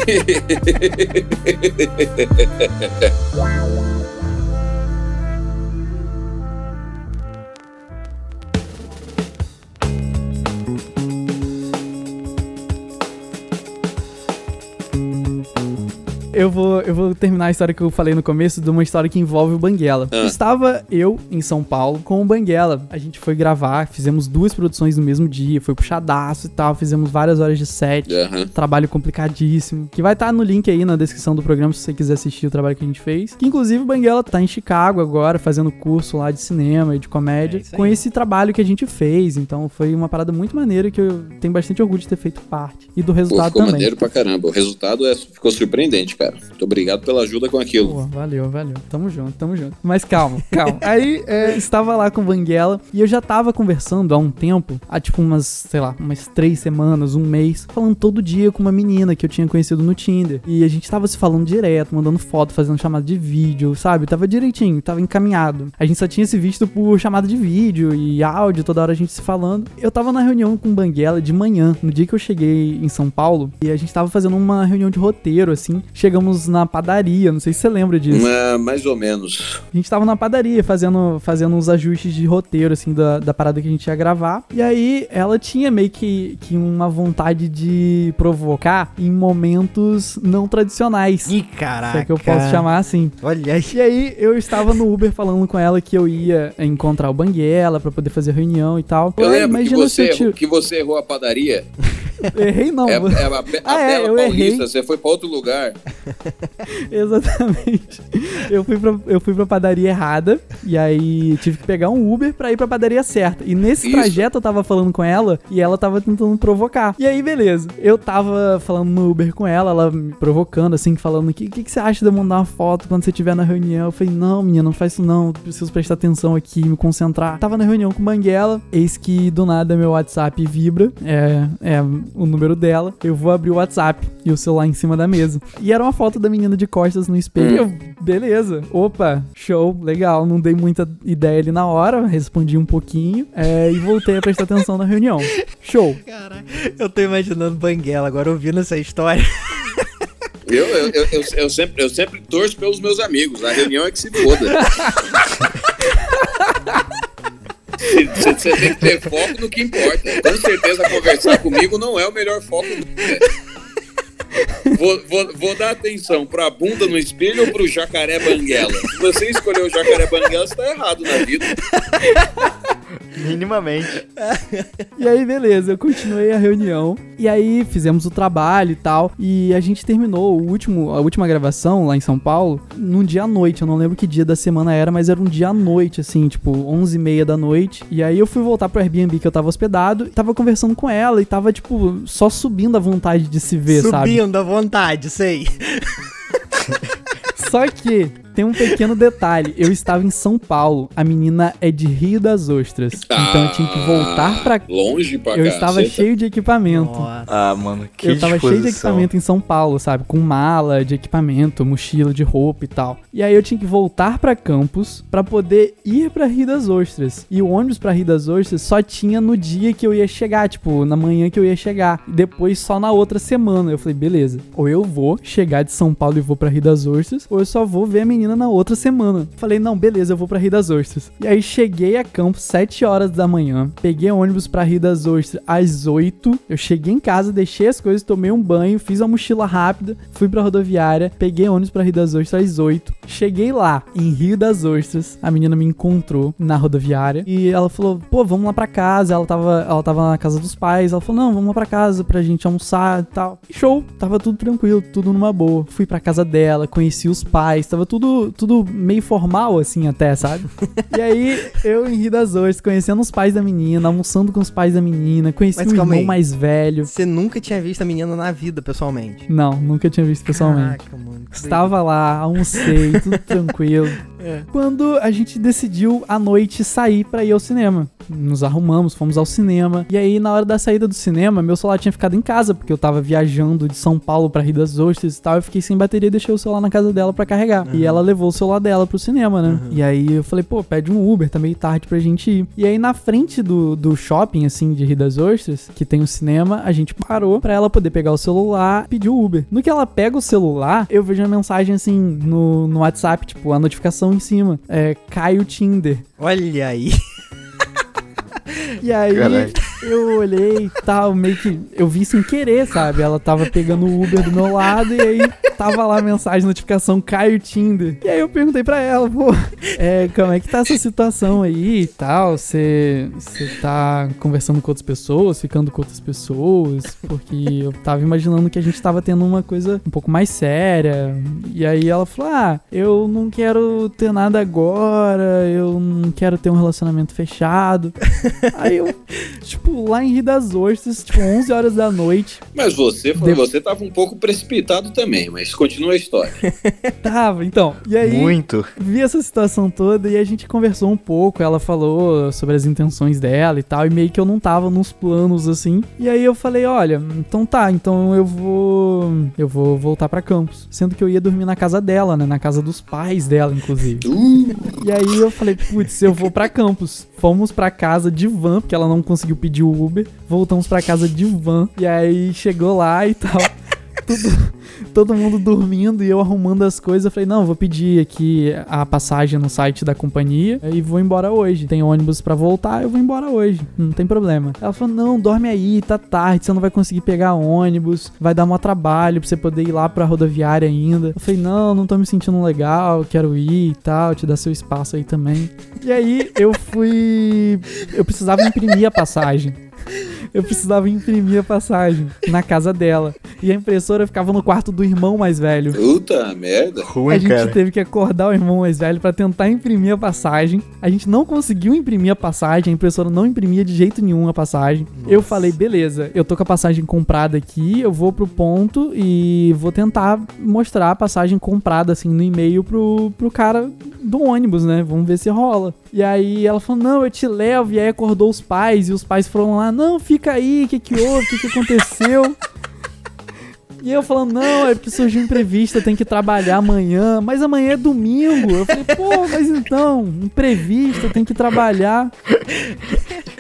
Eu vou, eu vou terminar a história que eu falei no começo de uma história que envolve o Banguela. Ah. Estava eu em São Paulo com o Banguela. A gente foi gravar, fizemos duas produções no mesmo dia, foi puxadaço e tal, fizemos várias horas de set. Aham. Trabalho complicadíssimo. Que vai estar no link aí na descrição do programa se você quiser assistir o trabalho que a gente fez. Que inclusive o Banguela tá em Chicago agora, fazendo curso lá de cinema e de comédia. É com esse trabalho que a gente fez. Então foi uma parada muito maneira que eu tenho bastante orgulho de ter feito parte. E do Pô, resultado ficou também. maneiro pra caramba. O resultado é- ficou surpreendente, cara. Cara. Muito obrigado pela ajuda com aquilo. Valeu, valeu. Tamo junto, tamo junto. Mas calma, calma. *laughs* Aí é, estava lá com o Banguela e eu já tava conversando há um tempo, há tipo umas, sei lá, umas três semanas, um mês, falando todo dia com uma menina que eu tinha conhecido no Tinder. E a gente tava se falando direto, mandando foto, fazendo chamada de vídeo, sabe? Tava direitinho, tava encaminhado. A gente só tinha se visto por chamada de vídeo e áudio, toda hora a gente se falando. Eu tava na reunião com o Banguela de manhã, no dia que eu cheguei em São Paulo, e a gente tava fazendo uma reunião de roteiro, assim. Chegamos na padaria, não sei se você lembra disso. É, mais ou menos. A gente tava na padaria fazendo, fazendo uns ajustes de roteiro, assim, da, da parada que a gente ia gravar. E aí ela tinha meio que, que uma vontade de provocar em momentos não tradicionais. Ih, Se caraca. é que eu posso chamar assim. Olha aí. E aí eu estava no Uber falando com ela que eu ia encontrar o Banguela pra poder fazer reunião e tal. Eu Ué, lembro que se você, eu te... que você errou a padaria. *laughs* Errei não. É, é a, a Ah, é, Paulista, errei. você foi pra outro lugar. *laughs* Exatamente. Eu fui, pra, eu fui pra padaria errada e aí tive que pegar um Uber pra ir pra padaria certa. E nesse Isso. trajeto eu tava falando com ela e ela tava tentando provocar. E aí, beleza. Eu tava falando no Uber com ela, ela me provocando, assim, falando: O que, que, que você acha de eu mandar uma foto quando você estiver na reunião? Eu falei: Não, menina, não faz isso não. Preciso prestar atenção aqui, me concentrar. Tava na reunião com Banguela, eis que do nada meu WhatsApp vibra. É, é o número dela. Eu vou abrir o WhatsApp e o celular em cima da mesa. E era uma foto da menina de costas no espelho. Eu, beleza. Opa, show, legal. Não dei muita ideia ali na hora, respondi um pouquinho é, e voltei a prestar atenção na reunião. Show. Caraca, eu tô imaginando Banguela agora ouvindo essa história. Eu, eu, eu, eu, eu sempre, eu sempre torço pelos meus amigos. A reunião é que se foda. Você você tem que ter foco no que importa. Com certeza, conversar comigo não é o melhor foco. do mundo. Vou, vou, vou dar atenção pra bunda no espelho ou pro jacaré banguela. Se você escolher o jacaré banguela, você tá errado na vida. Minimamente. E aí, beleza, eu continuei a reunião. E aí fizemos o trabalho e tal. E a gente terminou o último, a última gravação lá em São Paulo num dia à noite. Eu não lembro que dia da semana era, mas era um dia à noite, assim, tipo, 11 e meia da noite. E aí eu fui voltar pro Airbnb que eu tava hospedado. Tava conversando com ela e tava, tipo, só subindo a vontade de se ver, sabe? Subindo à vontade, sei. Só que tem um pequeno detalhe. Eu estava em São Paulo. A menina é de Rio das Ostras. Então eu tinha que voltar pra. Longe pra Eu estava caceta. cheio de equipamento. Nossa. Ah, mano, que eu tava cheio de equipamento em São Paulo, sabe? Com mala de equipamento, mochila de roupa e tal. E aí eu tinha que voltar pra campus pra poder ir pra Rio das Ostras. E o ônibus pra Rio das Ostras só tinha no dia que eu ia chegar, tipo, na manhã que eu ia chegar. Depois só na outra semana. Eu falei, beleza. Ou eu vou chegar de São Paulo e vou pra Rio das Ostras, ou eu só vou ver a menina na outra semana. Falei, não, beleza, eu vou pra Rio das Ostras. E aí cheguei a campus 7 horas da manhã, peguei ônibus pra Rio das Ostras às 8. Eu cheguei em casa, deixei as coisas, tomei um banho, fiz uma mochila rápida, fui pra rodoviária, peguei ônibus pra Rio das Ostras às 8. Cheguei lá, em Rio das Ostras, a menina me encontrou na rodoviária e ela falou: pô, vamos lá pra casa. Ela tava, ela tava na casa dos pais. Ela falou: não, vamos lá pra casa pra gente almoçar e tal. Show, tava tudo tranquilo, tudo numa boa. Fui pra casa dela, conheci os pais, tava tudo, tudo meio formal assim até, sabe? e aí eu em Rio das Ostras, conhecendo os pais da menina, almoçando com os pais da menina, conheci Mas o irmão aí. mais velho. Você nunca tinha visto a menina na vida, pessoalmente. Não, nunca tinha visto pessoalmente. Caraca, mano. Estava lá, almocei, tudo tranquilo. É. Quando a gente decidiu à noite sair pra ir ao cinema. Nos arrumamos, fomos ao cinema. E aí, na hora da saída do cinema, meu celular tinha ficado em casa, porque eu tava viajando de São Paulo pra Rio das Ostras e tal. Eu fiquei sem bateria e deixei o celular na casa dela pra carregar. E ela levou o celular dela pro cinema, né? E aí eu falei, pô, pede um Uber, tá meio tarde pra gente ir. E aí, na frente do, do shopping, assim, de Rio das Ostras, que tem o cinema, a gente parou pra ela poder pegar o celular e pedir o Uber. No que ela pega o celular, eu vejo uma mensagem assim no, no WhatsApp, tipo, a notificação em cima. É, cai o Tinder. Olha aí. E aí Caralho. Eu olhei e tal, meio que. Eu vi sem querer, sabe? Ela tava pegando o Uber do meu lado e aí tava lá a mensagem, notificação, cai o Tinder. E aí eu perguntei pra ela, pô, é, como é que tá essa situação aí e tal? Você tá conversando com outras pessoas, ficando com outras pessoas? Porque eu tava imaginando que a gente tava tendo uma coisa um pouco mais séria. E aí ela falou: Ah, eu não quero ter nada agora, eu não quero ter um relacionamento fechado. Aí eu, tipo, lá em Rio das Ostras, tipo 11 horas da noite. Mas você, foi, De- você tava um pouco precipitado também, mas continua a história. *laughs* Tava, então. E aí, Muito. vi essa situação toda e a gente conversou um pouco. Ela falou sobre as intenções dela e tal, e meio que eu não tava nos planos assim. E aí eu falei: olha, então tá, então eu vou. Eu vou voltar pra campus. Sendo que eu ia dormir na casa dela, né? Na casa dos pais dela, inclusive. Uh, E aí eu falei, putz, eu vou pra campus. Fomos pra casa de van, porque ela não conseguiu pedir Uber. Voltamos pra casa de van. E aí chegou lá e tal. Tudo, *laughs* todo mundo dormindo e eu arrumando as coisas. Eu falei, não, vou pedir aqui a passagem no site da companhia e vou embora hoje. Tem ônibus pra voltar, eu vou embora hoje. Não tem problema. Ela falou, não, dorme aí, tá tarde, você não vai conseguir pegar ônibus. Vai dar maior trabalho pra você poder ir lá pra rodoviária ainda. Eu falei, não, não tô me sentindo legal, quero ir e tal, te dar seu espaço aí também. E aí eu fui. Eu precisava imprimir a passagem. Eu precisava imprimir a passagem na casa dela. E a impressora ficava no quarto do irmão mais velho. puta merda. A Ruim, gente cara. teve que acordar o irmão mais velho pra tentar imprimir a passagem. A gente não conseguiu imprimir a passagem, a impressora não imprimia de jeito nenhum a passagem. Eu falei, beleza, eu tô com a passagem comprada aqui, eu vou pro ponto e vou tentar mostrar a passagem comprada assim no e-mail pro, pro cara do ônibus, né? Vamos ver se rola. E aí ela falou, não, eu te levo. E aí acordou os pais e os pais foram lá, não, fica aí, o que que houve, o que que aconteceu? E eu falando, não, é porque surgiu um imprevisto, eu tenho que trabalhar amanhã. Mas amanhã é domingo. Eu falei, pô, mas então, imprevisto, eu tenho que trabalhar.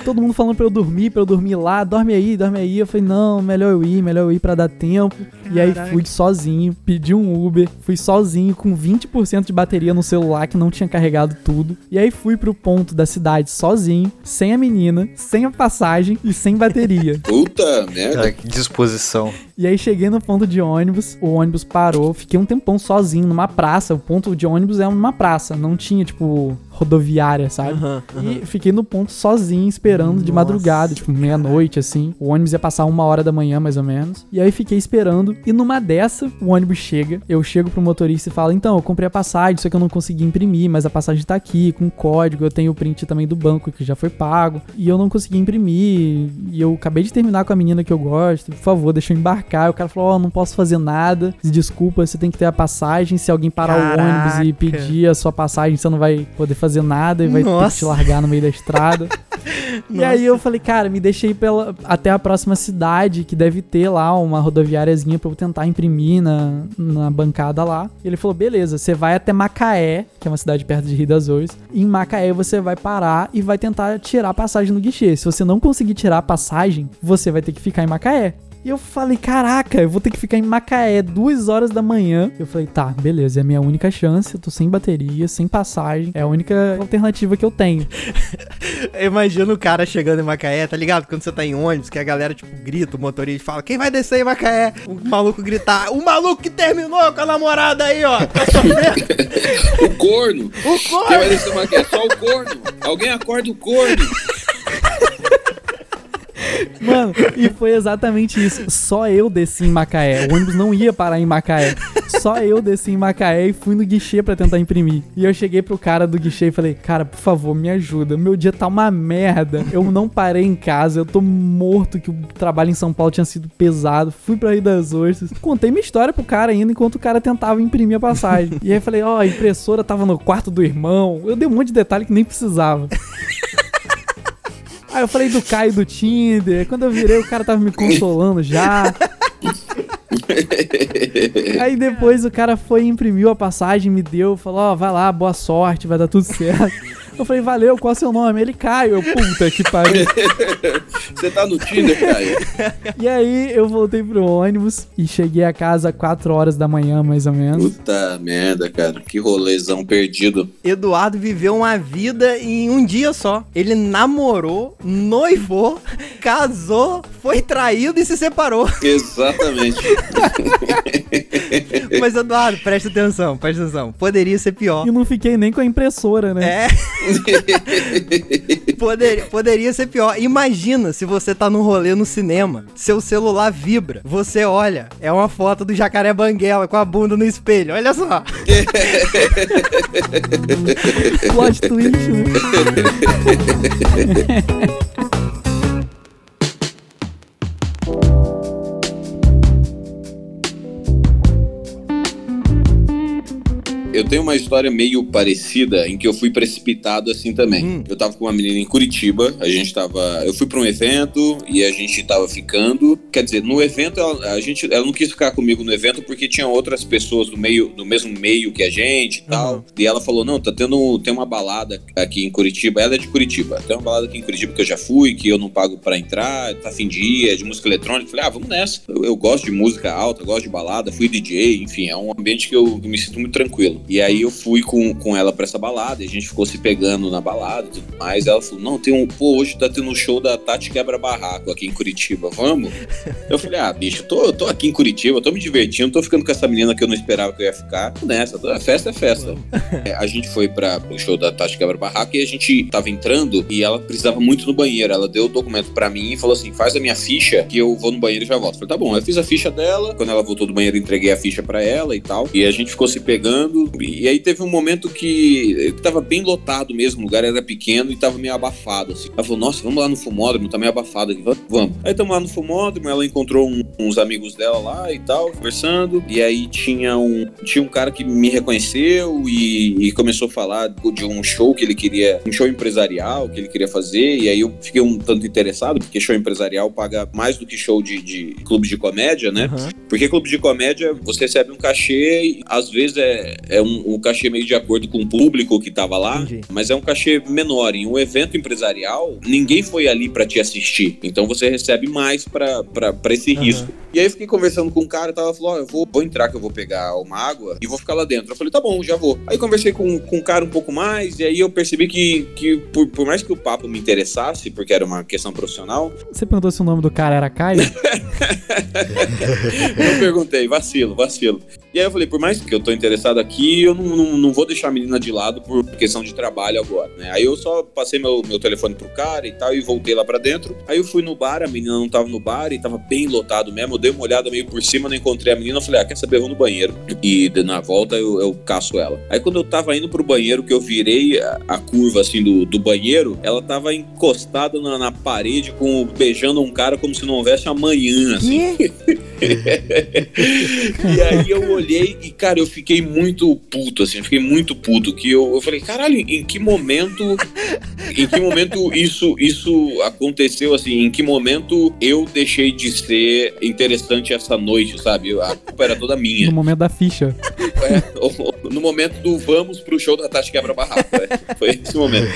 Todo mundo falando pra eu dormir, pra eu dormir lá, dorme aí, dorme aí. Eu falei, não, melhor eu ir, melhor eu ir pra dar tempo. E aí Caraca. fui sozinho, pedi um Uber, fui sozinho com 20% de bateria no celular que não tinha carregado tudo. E aí fui pro ponto da cidade sozinho, sem a menina, sem a passagem e sem bateria. *laughs* Puta merda. Que disposição. E aí cheguei no ponto de ônibus, o ônibus parou, fiquei um tempão sozinho numa praça. O ponto de ônibus é uma praça, não tinha, tipo, rodoviária, sabe? Aham, aham. E fiquei no ponto sozinho, esperando de Nossa. madrugada, tipo, meia-noite, assim. O ônibus ia passar uma hora da manhã, mais ou menos. E aí fiquei esperando. E numa dessa, o ônibus chega. Eu chego pro motorista e falo: Então, eu comprei a passagem, só que eu não consegui imprimir, mas a passagem tá aqui, com código. Eu tenho o print também do banco que já foi pago. E eu não consegui imprimir. E eu acabei de terminar com a menina que eu gosto. Por favor, deixa eu embarcar. E o cara falou: Ó, não posso fazer nada. Desculpa, você tem que ter a passagem. Se alguém parar o ônibus e Caraca. pedir a sua passagem, você não vai poder fazer nada e vai ter que Nossa. te largar no meio da estrada. *laughs* E aí eu falei, cara, me deixei pela, até a próxima cidade, que deve ter lá uma rodoviáriazinha pra eu tentar imprimir na, na bancada lá. E ele falou, beleza, você vai até Macaé, que é uma cidade perto de Rio das. E em Macaé você vai parar e vai tentar tirar a passagem no guichê. Se você não conseguir tirar a passagem, você vai ter que ficar em Macaé. E eu falei, caraca, eu vou ter que ficar em Macaé duas horas da manhã. Eu falei, tá, beleza, é a minha única chance. Eu tô sem bateria, sem passagem. É a única alternativa que eu tenho. *laughs* Imagina o cara chegando em Macaé, tá ligado? Quando você tá em ônibus, que a galera, tipo, grita, o motorista fala, quem vai descer em Macaé? O maluco gritar, o maluco que terminou com a namorada aí, ó. *laughs* Tá. O corno. o Quem corno. vai descer uma é só o corno. Alguém acorda o corno. Mano, e foi exatamente isso. Só eu desci em Macaé. O ônibus não ia parar em Macaé. Só eu desci em Macaé e fui no guichê pra tentar imprimir. E eu cheguei pro cara do guichê e falei: Cara, por favor, me ajuda. Meu dia tá uma merda. Eu não parei em casa. Eu tô morto que o trabalho em São Paulo tinha sido pesado. Fui pra Rio das Ostras. Contei minha história pro cara ainda enquanto o cara tentava imprimir a passagem. E aí falei: Ó, a impressora tava no quarto do irmão. Eu dei um monte de detalhe que nem precisava. Aí eu falei do Caio do Tinder. Quando eu virei, o cara tava me consolando já. Aí depois o cara foi imprimiu a passagem, me deu, falou: Ó, vai lá, boa sorte, vai dar tudo certo. Eu falei, valeu, qual é o seu nome? Ele Caio. Eu, puta que pariu. *laughs* Você tá no Tinder, Caio? *laughs* E aí eu voltei pro ônibus e cheguei a casa 4 horas da manhã, mais ou menos. Puta merda, cara. Que rolezão perdido. Eduardo viveu uma vida em um dia só. Ele namorou, noivou, *laughs* casou, foi traído e se separou. Exatamente. Mas, Eduardo, presta atenção, presta atenção. Poderia ser pior. E não fiquei nem com a impressora, né? É. *laughs* Poderia, poderia ser pior. Imagina se você tá num rolê no cinema, seu celular vibra, você olha, é uma foto do jacaré banguela com a bunda no espelho. Olha só. *laughs* Plot twist, *laughs* Eu tenho uma história meio parecida em que eu fui precipitado assim também. Hum. Eu tava com uma menina em Curitiba, a gente tava. Eu fui pra um evento e a gente tava ficando. Quer dizer, no evento ela, a gente, ela não quis ficar comigo no evento porque tinha outras pessoas do meio, do mesmo meio que a gente e tal. Uhum. E ela falou: não, tá tendo. Tem uma balada aqui em Curitiba. Ela é de Curitiba. Tem uma balada aqui em Curitiba que eu já fui, que eu não pago pra entrar, tá fim de ir, é de música eletrônica. Falei, ah, vamos nessa. Eu, eu gosto de música alta, gosto de balada, fui DJ, enfim, é um ambiente que eu me sinto muito tranquilo. E aí eu fui com, com ela pra essa balada, e a gente ficou se pegando na balada e tudo mais. Ela falou: não, tem um. Pô, hoje tá tendo um show da Tati Quebra Barraco aqui em Curitiba, vamos? *laughs* Eu falei, ah, bicho, tô, tô aqui em Curitiba, tô me divertindo, tô ficando com essa menina que eu não esperava que eu ia ficar. Tô Nessa, tô- festa é festa. É, a gente foi para o show da Tati Quebra Barraca e a gente tava entrando e ela precisava muito no banheiro. Ela deu o documento pra mim e falou assim: faz a minha ficha que eu vou no banheiro e já volto. Eu falei, tá bom. Eu fiz a ficha dela. Quando ela voltou do banheiro, entreguei a ficha pra ela e tal. E a gente ficou se pegando. E aí teve um momento que, que tava bem lotado mesmo. O lugar era pequeno e tava meio abafado. Assim. Ela falou: nossa, vamos lá no fumódromo, tá meio abafado aqui. Vamos. Aí tamo lá no fumódromo, ela encontrou um- uns amigos dela lá e tal, conversando. E aí tinha um, tinha um cara que me reconheceu e, e começou a falar de um show que ele queria, um show empresarial que ele queria fazer. E aí eu fiquei um tanto interessado, porque show empresarial paga mais do que show de, de clube de comédia, né? Aham. Porque clube de comédia, você recebe um cachê e às vezes é, é um, um cachê meio de acordo com o público que tava lá, Entendi. mas é um cachê menor. Em um evento empresarial, ninguém foi ali pra te assistir. Então você recebe mais pra esse Aham. risco. E aí eu fiquei conversando com um cara e tava falou: Ó, eu vou, vou entrar que eu vou pegar uma água e vou ficar lá dentro. Eu falei, tá bom, já vou. Aí conversei com, com o cara um pouco mais, e aí eu percebi que, que por, por mais que o papo me interessasse, porque era uma questão profissional, Você perguntou se o nome do cara era Caio? *laughs* *laughs* Eu perguntei, vacilo, vacilo. E aí eu falei, por mais que eu tô interessado aqui, eu não, não, não vou deixar a menina de lado por questão de trabalho agora, né? Aí eu só passei meu, meu telefone pro cara e tal, e voltei lá pra dentro. Aí eu fui no bar, a menina não tava no bar e tava bem lotado mesmo. Eu dei uma olhada meio por cima, não encontrei a menina. Eu falei, ah, quer saber? Eu vou no banheiro. E na volta eu, eu caço ela. Aí quando eu tava indo pro banheiro, que eu virei a, a curva assim do, do banheiro, ela tava encostada na, na parede, com beijando um cara como se não houvesse amanhã, assim. *laughs* *laughs* E aí eu olhei e, cara, eu fiquei muito puto, assim, fiquei muito puto. Que eu, eu falei, caralho, em que momento. Em que momento isso, isso aconteceu, assim? Em que momento eu deixei de ser interessante essa noite, sabe? A culpa era toda minha. No momento da ficha. É, no momento do vamos pro show da Tati Quebra Barraca. né? Foi esse momento.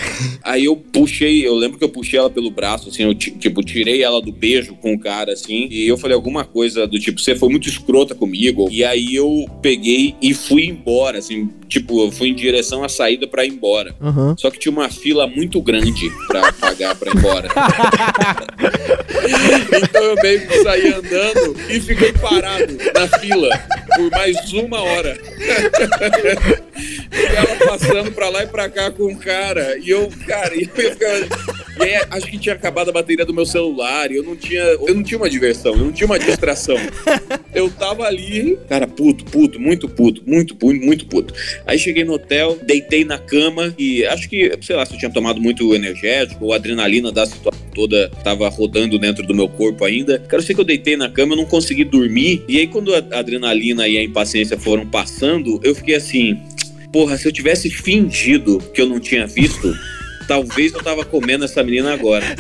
Aí eu puxei, eu lembro que eu puxei ela pelo braço, assim, eu ti- tipo, tirei ela do beijo com o cara, assim, e eu falei alguma coisa do tipo, você foi muito escrota comigo. E aí eu peguei e fui embora, assim, tipo, eu fui em direção à saída pra ir embora. Aham. Só que tinha uma fila muito grande pra pagar pra ir embora. *laughs* *laughs* então eu meio que saí andando e fiquei parado na fila por mais uma hora. *laughs* e ela passando pra lá e pra cá com o cara. E eu, cara, e eu ficava. E aí, acho que tinha acabado a bateria do meu celular e eu não tinha, eu não tinha uma diversão, eu não tinha uma distração. Eu tava ali, cara, puto, puto, muito puto, muito puto, muito puto. Aí cheguei no hotel, deitei na cama e acho que, sei lá, se eu tinha tomado muito energético ou adrenalina da situação toda tava rodando dentro do meu corpo ainda. Eu sei que eu deitei na cama, eu não consegui dormir. E aí, quando a adrenalina e a impaciência foram passando, eu fiquei assim. Porra, se eu tivesse fingido que eu não tinha visto, talvez eu tava comendo essa menina agora. *laughs*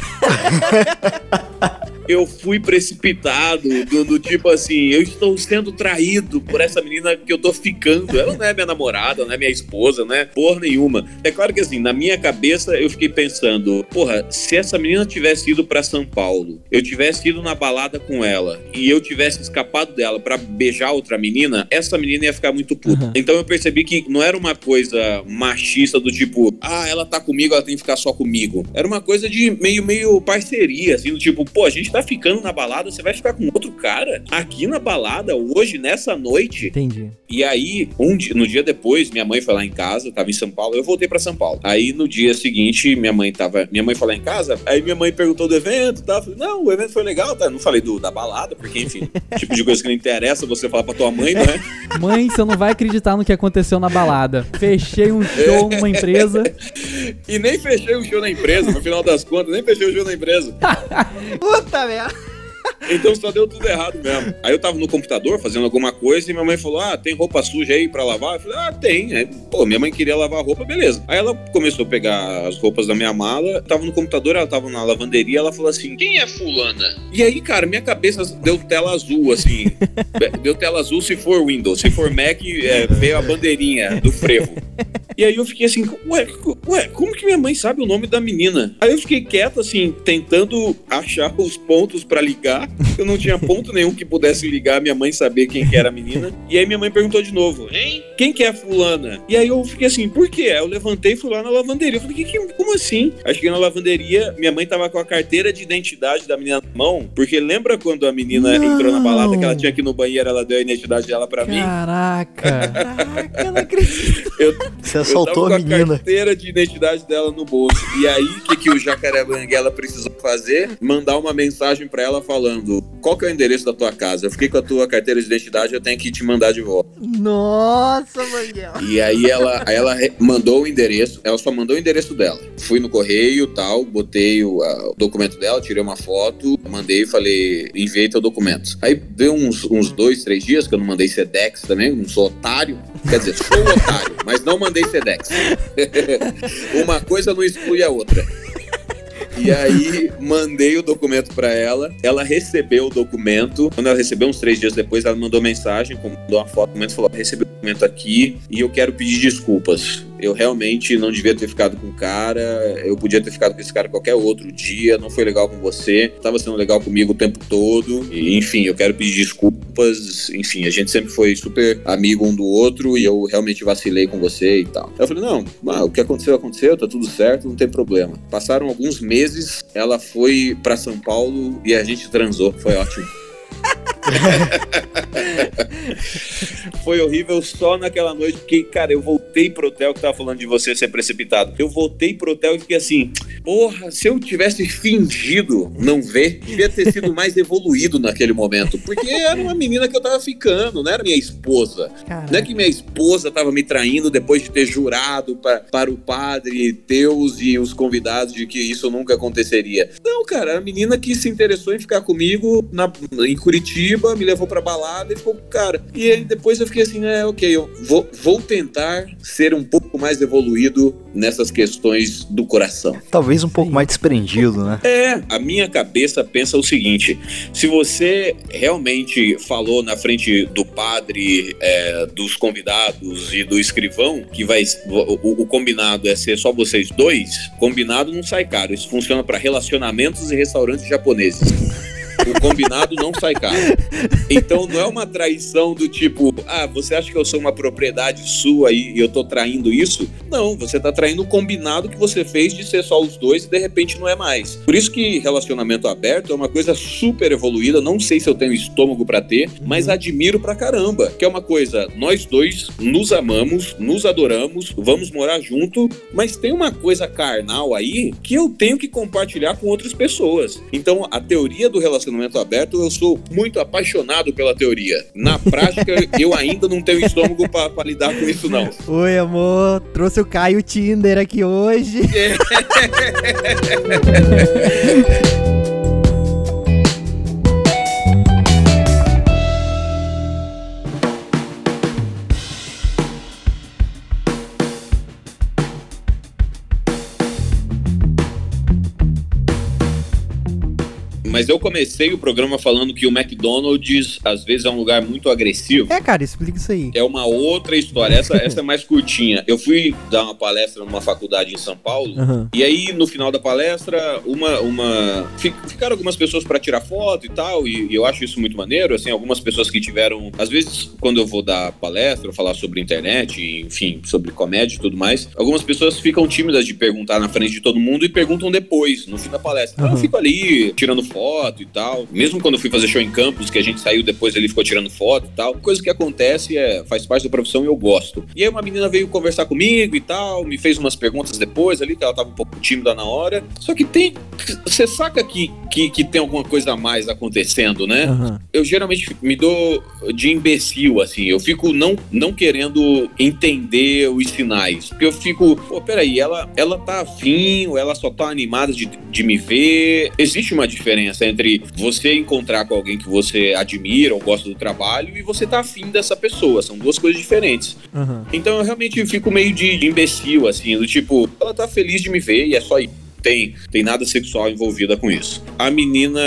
Eu fui precipitado, do, do tipo assim, eu estou sendo traído por essa menina que eu tô ficando. Ela não é minha namorada, não é minha esposa, não é porra nenhuma. É claro que assim, na minha cabeça eu fiquei pensando, porra, se essa menina tivesse ido pra São Paulo, eu tivesse ido na balada com ela e eu tivesse escapado dela pra beijar outra menina, essa menina ia ficar muito puta. Uhum. Então eu percebi que não era uma coisa machista do tipo, ah, ela tá comigo, ela tem que ficar só comigo. Era uma coisa de meio, meio parceria, assim, do tipo, pô, a gente tá ficando na balada, você vai ficar com outro cara aqui na balada, hoje, nessa noite. Entendi. E aí, um dia- no dia depois, minha mãe foi lá em casa, tava em São Paulo, eu voltei pra São Paulo. Aí no dia seguinte, minha mãe tava. Minha mãe foi lá em casa, aí minha mãe perguntou do evento, tá? Eu falei, não, o evento foi legal, tá? Eu não falei do, da balada, porque, enfim, *laughs* tipo de coisa que não interessa você falar pra tua mãe, não é? *laughs* Mãe, você não vai acreditar no que aconteceu na balada. Fechei um show numa empresa. *laughs* E nem fechei o show na empresa, no final das contas, nem fechei o show na empresa. Puta merda. Então só deu tudo errado mesmo. Aí eu tava no computador fazendo alguma coisa e minha mãe falou: Ah, tem roupa suja aí pra lavar? Eu falei: Ah, tem. Aí, pô, minha mãe queria lavar a roupa, beleza. Aí ela começou a pegar as roupas da minha mala, tava no computador, ela tava na lavanderia, ela falou assim: Quem é Fulana? E aí, cara, minha cabeça deu tela azul, assim. *laughs* deu tela azul se for Windows, se for Mac, é, veio a bandeirinha do frevo. E aí eu fiquei assim, ué, ué, como que minha mãe sabe o nome da menina? Aí eu fiquei quieto, assim, tentando achar os pontos pra ligar. Eu não tinha ponto nenhum que pudesse ligar minha mãe saber quem que era a menina. E aí minha mãe perguntou de novo, hein? Quem que é a fulana? E aí eu fiquei assim, por quê? Aí eu levantei e fui lá na lavanderia. Eu falei, que, que, como assim? Aí cheguei na lavanderia, minha mãe tava com a carteira de identidade da menina na mão, porque lembra quando a menina Não. entrou na balada que ela tinha que ir no banheiro, ela deu a identidade dela pra mim? Caraca. Caraca, eu não acredito. Eu, Você eu assaltou tava a com menina. carteira de identidade dela no bolso. E aí, o que, que o Jacaré Banguela precisou fazer? Mandar uma mensagem pra ela falando: qual que é o endereço da tua casa? Eu fiquei com a tua carteira de identidade, eu tenho que te mandar de volta. Nossa, Manguela. E aí ela, aí ela mandou o endereço, ela só mandou o endereço dela. Fui no correio tal, botei o, a- o documento dela, tirei uma foto, mandei e falei, enviei teu documento. Aí deu uns, uns dois, três dias que eu não mandei Sedex também, não sou otário. Quer dizer, sou otário, mas não mandei Sedex. *laughs* uma coisa não exclui a outra. E aí, mandei o documento pra ela. Ela recebeu o documento. Quando ela recebeu, uns três dias depois, ela mandou mensagem, mandou uma foto do documento, falou: recebi o documento aqui e eu quero pedir desculpas. Eu realmente não devia ter ficado com o cara. Eu podia ter ficado com esse cara qualquer outro dia. Não foi legal com você. Tava sendo legal comigo o tempo todo. E, enfim, eu quero pedir desculpas. Enfim, a gente sempre foi super amigo um do outro e eu realmente vacilei com você e tal. Eu falei: não, o que aconteceu, aconteceu, tá tudo certo, não tem problema. Passaram alguns meses, ela foi pra São Paulo e a gente transou. Foi ótimo. *laughs* Foi horrível só naquela noite, porque, cara, eu voltei pro hotel que tava falando de você ser precipitado. Eu voltei pro hotel e fiquei assim, porra, se eu tivesse fingido não ver, devia ter sido *laughs* mais evoluído naquele momento. Porque era uma menina que eu tava ficando, não era minha esposa. Não é que minha esposa tava me traindo depois de ter jurado pra, para o padre, Deus e os convidados de que isso nunca aconteceria. Não, cara, era a menina que se interessou em ficar comigo na, em Curitiba, me levou pra balada e ficou com o cara. E aí depois eu fiquei assim, é, ok, eu vou, vou tentar ser um pouco mais evoluído nessas questões do coração. Talvez um pouco mais desprendido, né? É, a minha cabeça pensa o seguinte: se você realmente falou na frente do padre, é, dos convidados e do escrivão que vai o, o- o combinado é ser só vocês dois, combinado não sai caro. Isso funciona para relacionamentos e restaurantes japoneses. O combinado não sai caro. Então não é uma traição do tipo, ah, você acha que eu sou uma propriedade sua e eu tô traindo isso? Não, você tá traindo o combinado que você fez de ser só os dois e de repente não é mais. Por isso que relacionamento aberto é uma coisa super evoluída, não sei se eu tenho estômago pra ter, mas admiro pra caramba. Que é uma coisa, nós dois nos amamos, nos adoramos, vamos morar junto, mas tem uma coisa carnal aí que eu tenho que compartilhar com outras pessoas. Então, a teoria do relacionamento aberto, eu sou muito apaixonado pela teoria. Na prática, *laughs* eu ainda não tenho estômago pra lidar com isso, não. Oi, amor. Trouxe o Caio Tinder aqui hoje. *laughs* *laughs* Mas eu comecei o programa falando que o McDonald's às vezes é um lugar muito agressivo. É, cara, explica isso aí. É uma outra história. Essa, essa é mais curtinha. Eu fui dar uma palestra numa faculdade em São Paulo. Aham. E aí, no final da palestra, uma. uma fi- ficaram algumas pessoas para tirar foto e tal, e, e eu acho isso muito maneiro. Assim, algumas pessoas que tiveram. Às vezes, quando eu vou dar palestra, falar sobre internet, enfim, sobre comédia e tudo mais, algumas pessoas ficam tímidas de perguntar na frente de todo mundo e perguntam depois, no fim da palestra. Então, eu fico ali tirando foto e tal. Mesmo quando eu fui fazer show em campus, que a gente saiu depois ele ficou tirando foto e tal. Coisa que acontece, é, faz parte da profissão e eu gosto. E aí uma menina veio conversar comigo e tal, me fez umas perguntas depois ali, que ela tava um pouco tímida na hora. Só que tem. Você saca que, que, que tem alguma coisa a mais acontecendo, né? Aham. eu geralmente me dou de imbecil, assim. Eu fico não, não querendo entender os sinais. Porque eu fico, pô, peraí, ela, ela tá afim ou ela só tá animada de, de me ver? Existe uma diferença. Diferença entre você encontrar com alguém que você admira ou gosta do trabalho e você tá afim dessa pessoa. São duas coisas diferentes. Aham. Então eu realmente fico meio de, imbecil, assim, do tipo, ela tá feliz de me ver e é só isso. Tem, tem nada sexual envolvida com isso. A menina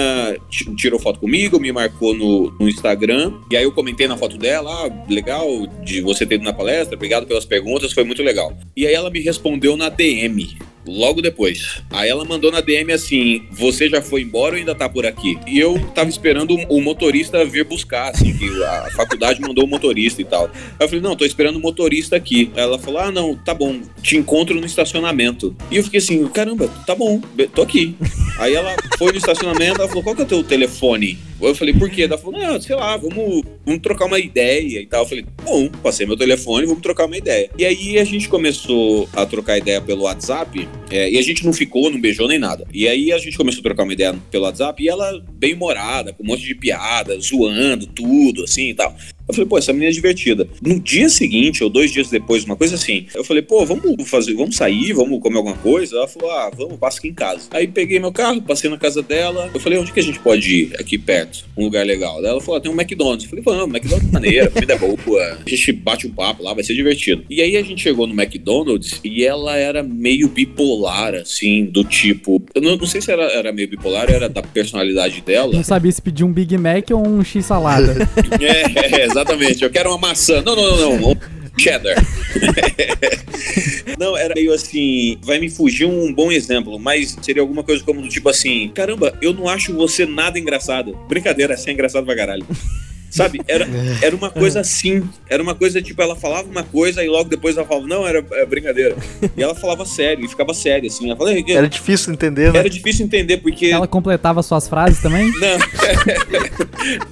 tirou foto comigo, me marcou no, no Instagram, e aí eu comentei na foto dela: ah, legal de você ter ido na palestra, obrigado pelas perguntas, foi muito legal. E aí ela me respondeu na DM. Logo depois. Aí ela mandou na DM assim: Você já foi embora ou ainda tá por aqui? E eu tava esperando o motorista vir buscar, assim, que a faculdade mandou o motorista e tal. Aí eu falei: Não, tô esperando o motorista aqui. Ela falou: Ah, não, tá bom, te encontro no estacionamento. E eu fiquei assim: Caramba, tá bom, tô aqui. Aí ela foi no estacionamento, ela falou: Qual que é o teu telefone? Eu falei: Por quê? Ela falou: Não, sei lá, vamos, vamos trocar uma ideia e tal. Eu falei: Bom, passei meu telefone, vamos trocar uma ideia. E aí a gente começou a trocar ideia pelo WhatsApp. É, e a gente não ficou, não beijou nem nada. E aí a gente começou a trocar uma ideia pelo WhatsApp e ela bem humorada, com um monte de piada, zoando tudo, assim e tal. Eu falei, pô, essa menina é divertida. No dia seguinte, ou dois dias depois, uma coisa assim, eu falei, pô, vamos fazer, vamos sair, vamos comer alguma coisa? Ela falou, ah, vamos, passa aqui em casa. Aí peguei meu carro, passei na casa dela. Eu falei, onde que a gente pode ir aqui perto? Um lugar legal. Daí ela falou, ah, tem um McDonald's. Eu falei, vamos, McDonald's é maneiro, comida é boa. A gente bate um papo lá, vai ser divertido. E aí a gente chegou no McDonald's e ela era meio bipolar, assim, do tipo. Eu não, não sei se ela era meio bipolar, era da personalidade dela. Não sabia se pedir um Big Mac ou um X salada. *laughs* É, é, exatamente. Eu quero uma maçã. Não, não, não, não. Cheddar. *laughs* não, era meio assim. Vai me fugir um bom exemplo, mas seria alguma coisa como do tipo assim: caramba, eu não acho você nada engraçado. Brincadeira, você é engraçado pra caralho. Sabe? Era, era uma coisa assim. Era uma coisa, tipo, ela falava uma coisa e logo depois ela falava, não, era é brincadeira. E ela falava sério, e ficava séria, assim. Ela falava, Era difícil entender, né? era difícil entender, porque. Ela completava suas frases também? *laughs* Não.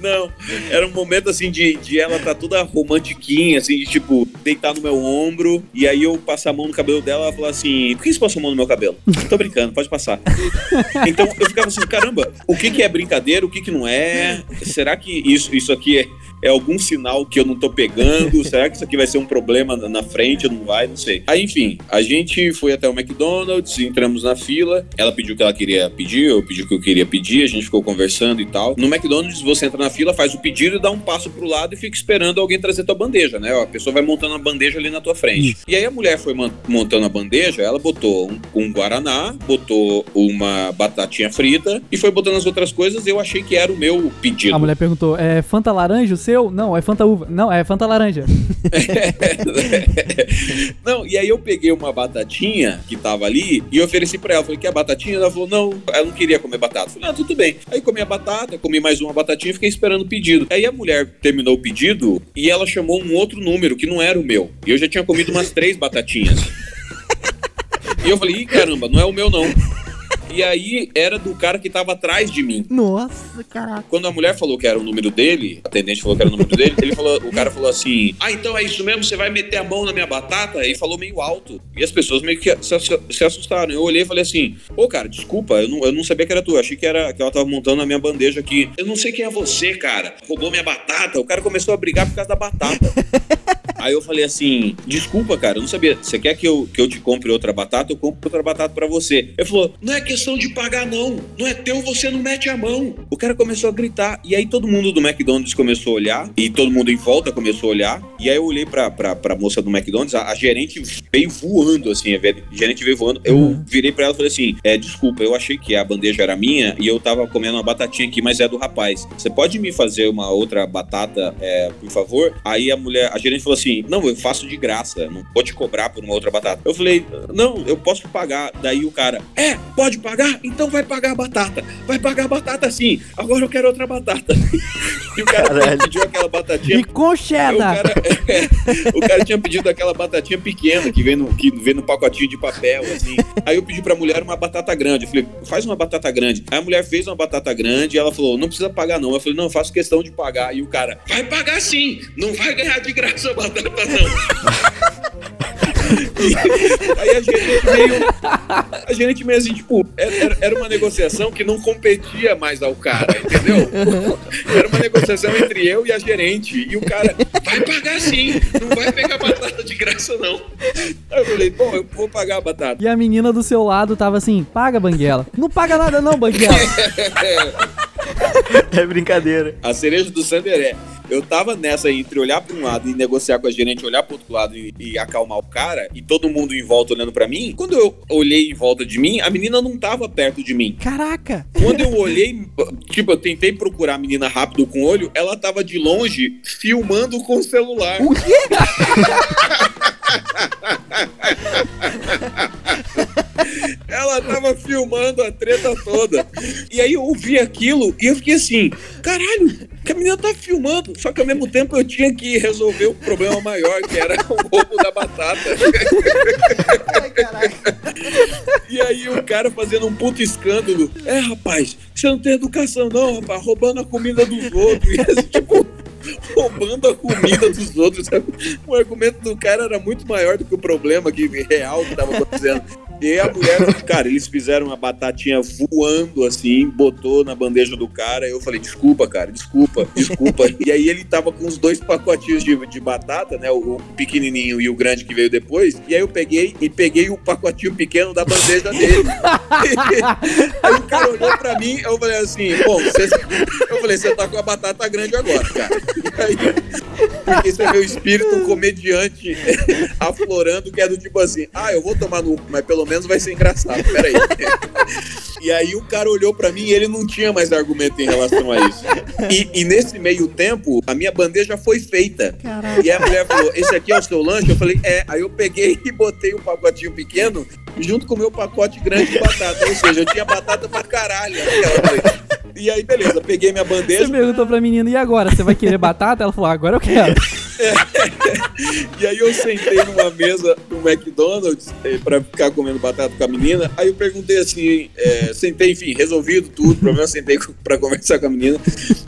*laughs* não. Era um momento assim de, de ela tá toda romantiquinha, assim, de tipo, deitar no meu ombro. E aí eu passar a mão no cabelo dela ela falar assim: por que você passou a mão no meu cabelo? Tô brincando, pode passar. Então eu ficava assim, caramba, o que, que é brincadeira, o que, que não é? Será que isso, isso aqui é, é algum sinal que eu não tô pegando? *laughs* Será que isso aqui vai ser um problema na- frente? Não vai? Não sei. Aí, enfim, a gente foi até o McDonald's, entramos na fila. Ela pediu o que ela queria pedir, eu pedi o que eu queria pedir, a gente ficou conversando e tal. No McDonald's, você entra na fila, faz o pedido e dá um passo pro lado e fica esperando alguém trazer tua bandeja, né? A pessoa vai montando a bandeja ali na tua frente. E aí a mulher foi montando a bandeja, ela botou um, um guaraná, botou uma batatinha frita e foi botando as outras coisas. Eu achei que era o meu pedido. A mulher perguntou: é Fanta laranja o seu? Não, é Fanta uva. Não, é Fanta laranja. *laughs* não, e aí eu peguei uma batatinha que tava ali e ofereci pra ela. Falei, quer batatinha? Ela falou, não, ela não queria comer batata. Falei, ah, tudo bem. Aí comi a batata, comi mais uma batatinha e fiquei esperando o pedido. Aí a mulher terminou o pedido e ela chamou um outro número que não era o meu. E eu já tinha comido umas três batatinhas. E eu falei, ih, caramba, não é o meu não. E aí era do cara que tava atrás de mim. Nossa, caraca. Quando a mulher falou que era o número dele, a atendente falou que era o número dele, ele falou, o cara falou assim: Ah, então é isso mesmo? Você vai meter a mão na minha batata? E falou meio alto. E as pessoas meio que se, assustaram. Eu olhei e falei assim: Ô, cara, desculpa, eu não, eu não sabia que era tu. Eu achei que, era, que ela tava montando a minha bandeja aqui. Eu não sei quem é você, cara. Roubou minha batata. O cara começou a brigar por causa da batata. *laughs* Aí eu falei assim: desculpa, cara, eu não sabia. Você quer que eu, que eu te compre outra batata? Eu compro outra batata pra você. Ele falou: não é questão de pagar, não. Não é teu, você não mete a mão. O cara começou a gritar. E aí todo mundo do McDonald's começou a olhar. E todo mundo em volta começou a olhar. E aí eu olhei pra, pra, pra moça do McDonald's. A, a gerente veio voando, assim. A gerente veio voando. Eu Uhum. virei pra ela e falei assim: é, desculpa, eu achei que a bandeja era minha e eu tava comendo uma batatinha aqui, mas é do rapaz. Você pode me fazer uma outra batata, é, por favor? Aí a mulher, a gerente falou assim: não, eu faço de graça, não vou te cobrar por uma outra batata. Eu falei: não, eu posso pagar. Daí o cara: é, pode pagar? Então vai pagar a batata. Vai pagar a batata sim. Agora eu quero outra batata. *laughs* e o cara Caralho. pediu aquela batatinha E com Aí O cheddar. cara, o cara tinha pedido aquela batatinha pequena que vem, no, que vem no pacotinho de papel, assim. Aí eu pedi pra mulher uma batata grande. Eu falei, faz uma batata grande. Aí a mulher fez uma batata grande e ela falou, não precisa pagar não. Eu falei, não, eu faço questão de pagar. E o cara, vai pagar sim, não vai ganhar de graça a batata não. *laughs* Aí a gerente veio, a A gerente meio assim, tipo, era, era uma negociação que não competia mais ao cara, entendeu? Era uma negociação entre eu e a gerente. E o cara, vai pagar sim, não vai pegar batata de graça, não. Aí eu falei, bom, eu vou pagar a batata. E a menina do seu lado tava assim, paga, Banguela. Não paga nada não, Banguela. *laughs* É brincadeira. A cereja do Sander é. Eu tava nessa entre olhar pra um lado e negociar com a gerente, olhar pro outro lado e, e acalmar o cara, e todo mundo em volta olhando pra mim. Quando eu olhei em volta de mim, a menina não tava perto de mim. Caraca. Quando eu olhei, tipo, eu tentei procurar a menina rápido com o olho, ela tava de longe filmando com o celular. O quê? *laughs* Ela tava filmando a treta toda. E aí eu ouvi aquilo e eu fiquei assim, caralho, que a menina tá filmando. Só que ao mesmo tempo eu tinha que resolver o problema maior, que era o roubo da batata. Ai, caraca. E aí o cara fazendo um puto escândalo. É, rapaz, você não tem educação não, rapaz, roubando a comida dos outros. *laughs* E assim, tipo, roubando a comida dos outros. Sabe? *laughs* O argumento do cara era muito maior do que o problema que real que tava acontecendo. E a mulher, cara, eles fizeram uma batatinha voando assim, botou na bandeja do cara. Eu falei, desculpa, cara, desculpa, desculpa. e aí ele tava com os dois pacotinhos de, de batata, né? O, o pequenininho e o grande que veio depois. E aí eu peguei e peguei o pacotinho pequeno da bandeja dele. *laughs* aí o cara olhou pra mim, eu falei assim, bom, você, *laughs* eu falei, você tá com a batata grande agora, cara. E aí, porque esse é meu espírito comediante *laughs* aflorando, que é do tipo assim, ah, eu vou tomar no, mas pelo menos vai ser engraçado, peraí. E aí o cara olhou pra mim e ele não tinha mais argumento em relação a isso. E, e nesse meio tempo, a minha bandeja foi feita. Caraca. E a mulher falou: Esse aqui é o seu lanche? Eu falei: É. Aí eu peguei *laughs* e botei o pacotinho pequeno junto com o meu pacote grande de batata. Ou seja, eu tinha batata pra caralho. noite. E aí, beleza, peguei minha Você bandeja. perguntou pra menina, e agora? Você vai querer batata? Ela falou, agora eu quero. *laughs* E aí eu sentei numa mesa do McDonald's eh, pra ficar comendo batata com a menina. Aí eu perguntei assim, eh, sentei, enfim, resolvido tudo, o problema, sentei pra conversar com a menina.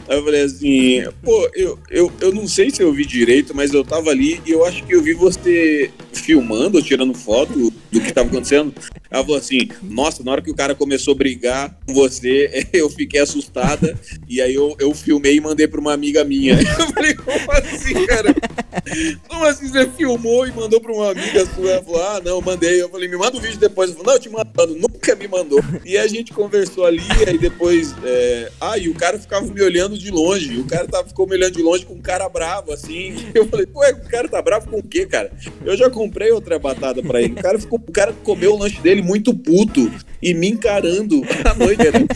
Aí eu falei assim, pô, eu, eu, eu não sei se eu vi direito, mas eu tava ali e eu acho que eu vi você filmando tirando foto do que tava acontecendo. Ela falou assim, nossa, na hora que o cara começou a brigar com você, *laughs* eu fiquei assustada. E aí eu, eu filmei e mandei pra uma amiga minha. *laughs* Eu falei, como assim, cara? Como assim você filmou e mandou pra uma amiga sua? Ela falou, ah, não, mandei. Eu falei, me manda o vídeo depois. Ela falou, não, eu te mandando. Nunca me mandou. E a gente conversou ali, aí depois... É... Ah, e o cara ficava me olhando de longe. O cara tava, ficou me olhando de longe com um cara bravo, assim. *laughs* Eu falei, ué, o cara tá bravo com o quê, cara? Eu já comprei outra batata pra ele. O cara, ficou, o cara comeu o lanche dele muito puto e me encarando *laughs* à noite. né?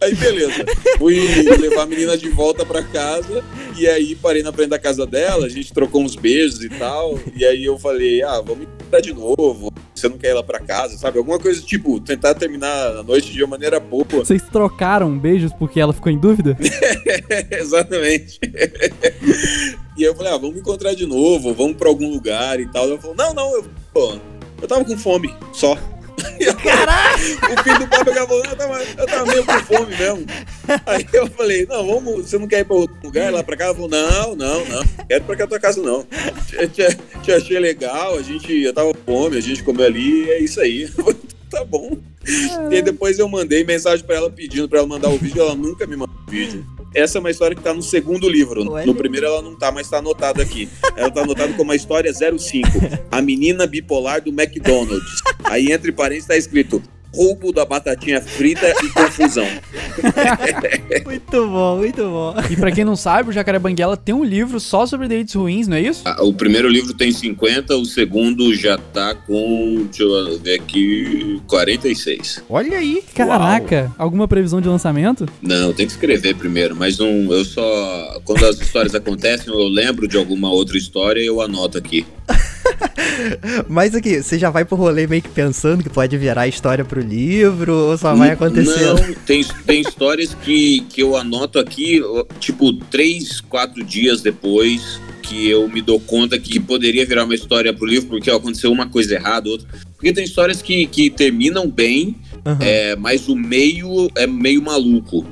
Aí, beleza. Fui levar a menina de volta pra casa e aí parei na frente da casa dela, a gente trocou uns beijos e tal. E aí eu falei, ah, vamos de novo. Você não quer ir lá pra casa, sabe? Alguma coisa tipo, tentar terminar a noite de uma maneira boa. Vocês trocaram beijos porque ela ficou em dúvida? *laughs* Exatamente. e eu falei, ah, vamos encontrar de novo, vamos pra algum lugar e tal. Ela falou, não, não, eu, pô, eu tava com fome, só. Caraca! o filho do papo falou, eu tava, eu tava meio com fome mesmo. Aí eu falei, não, vamos, você não quer ir pra outro lugar, lá pra casa? Ela falou, não, não, não, quero pra cá tua casa não. Te, te, te achei legal, a gente, eu tava com fome, a gente comeu ali, é isso aí. *laughs* Tá bom. E depois eu mandei mensagem pra ela pedindo pra ela mandar o vídeo, ela nunca me mandou o vídeo. Essa é uma história que tá no segundo livro. Olha. No primeiro ela não tá, mas tá anotada aqui. Ela tá anotada como a história 05. A menina bipolar do McDonald's. Aí entre parênteses tá escrito roubo da batatinha frita e confusão. *laughs* Muito bom, muito bom. E pra quem não sabe, o Jacaré Banguela tem um livro só sobre dates ruins, não é isso? Ah, O primeiro livro tem 50, o segundo já tá com, deixa eu ver aqui, 46. Olha aí. Caraca, alguma previsão de lançamento? Não, tem que escrever primeiro, mas não, eu só. Quando as histórias acontecem, eu lembro de alguma outra história e eu anoto aqui. *laughs* Mas aqui, você já vai pro rolê meio que pensando que pode virar história pro livro ou só vai acontecendo? Não, tem, tem histórias que, que eu anoto aqui, tipo, três, quatro dias depois que eu me dou conta que poderia virar uma história pro livro, porque aconteceu uma coisa errada, outra. Porque tem histórias que, que terminam bem, Aham. é, mas o meio é meio maluco.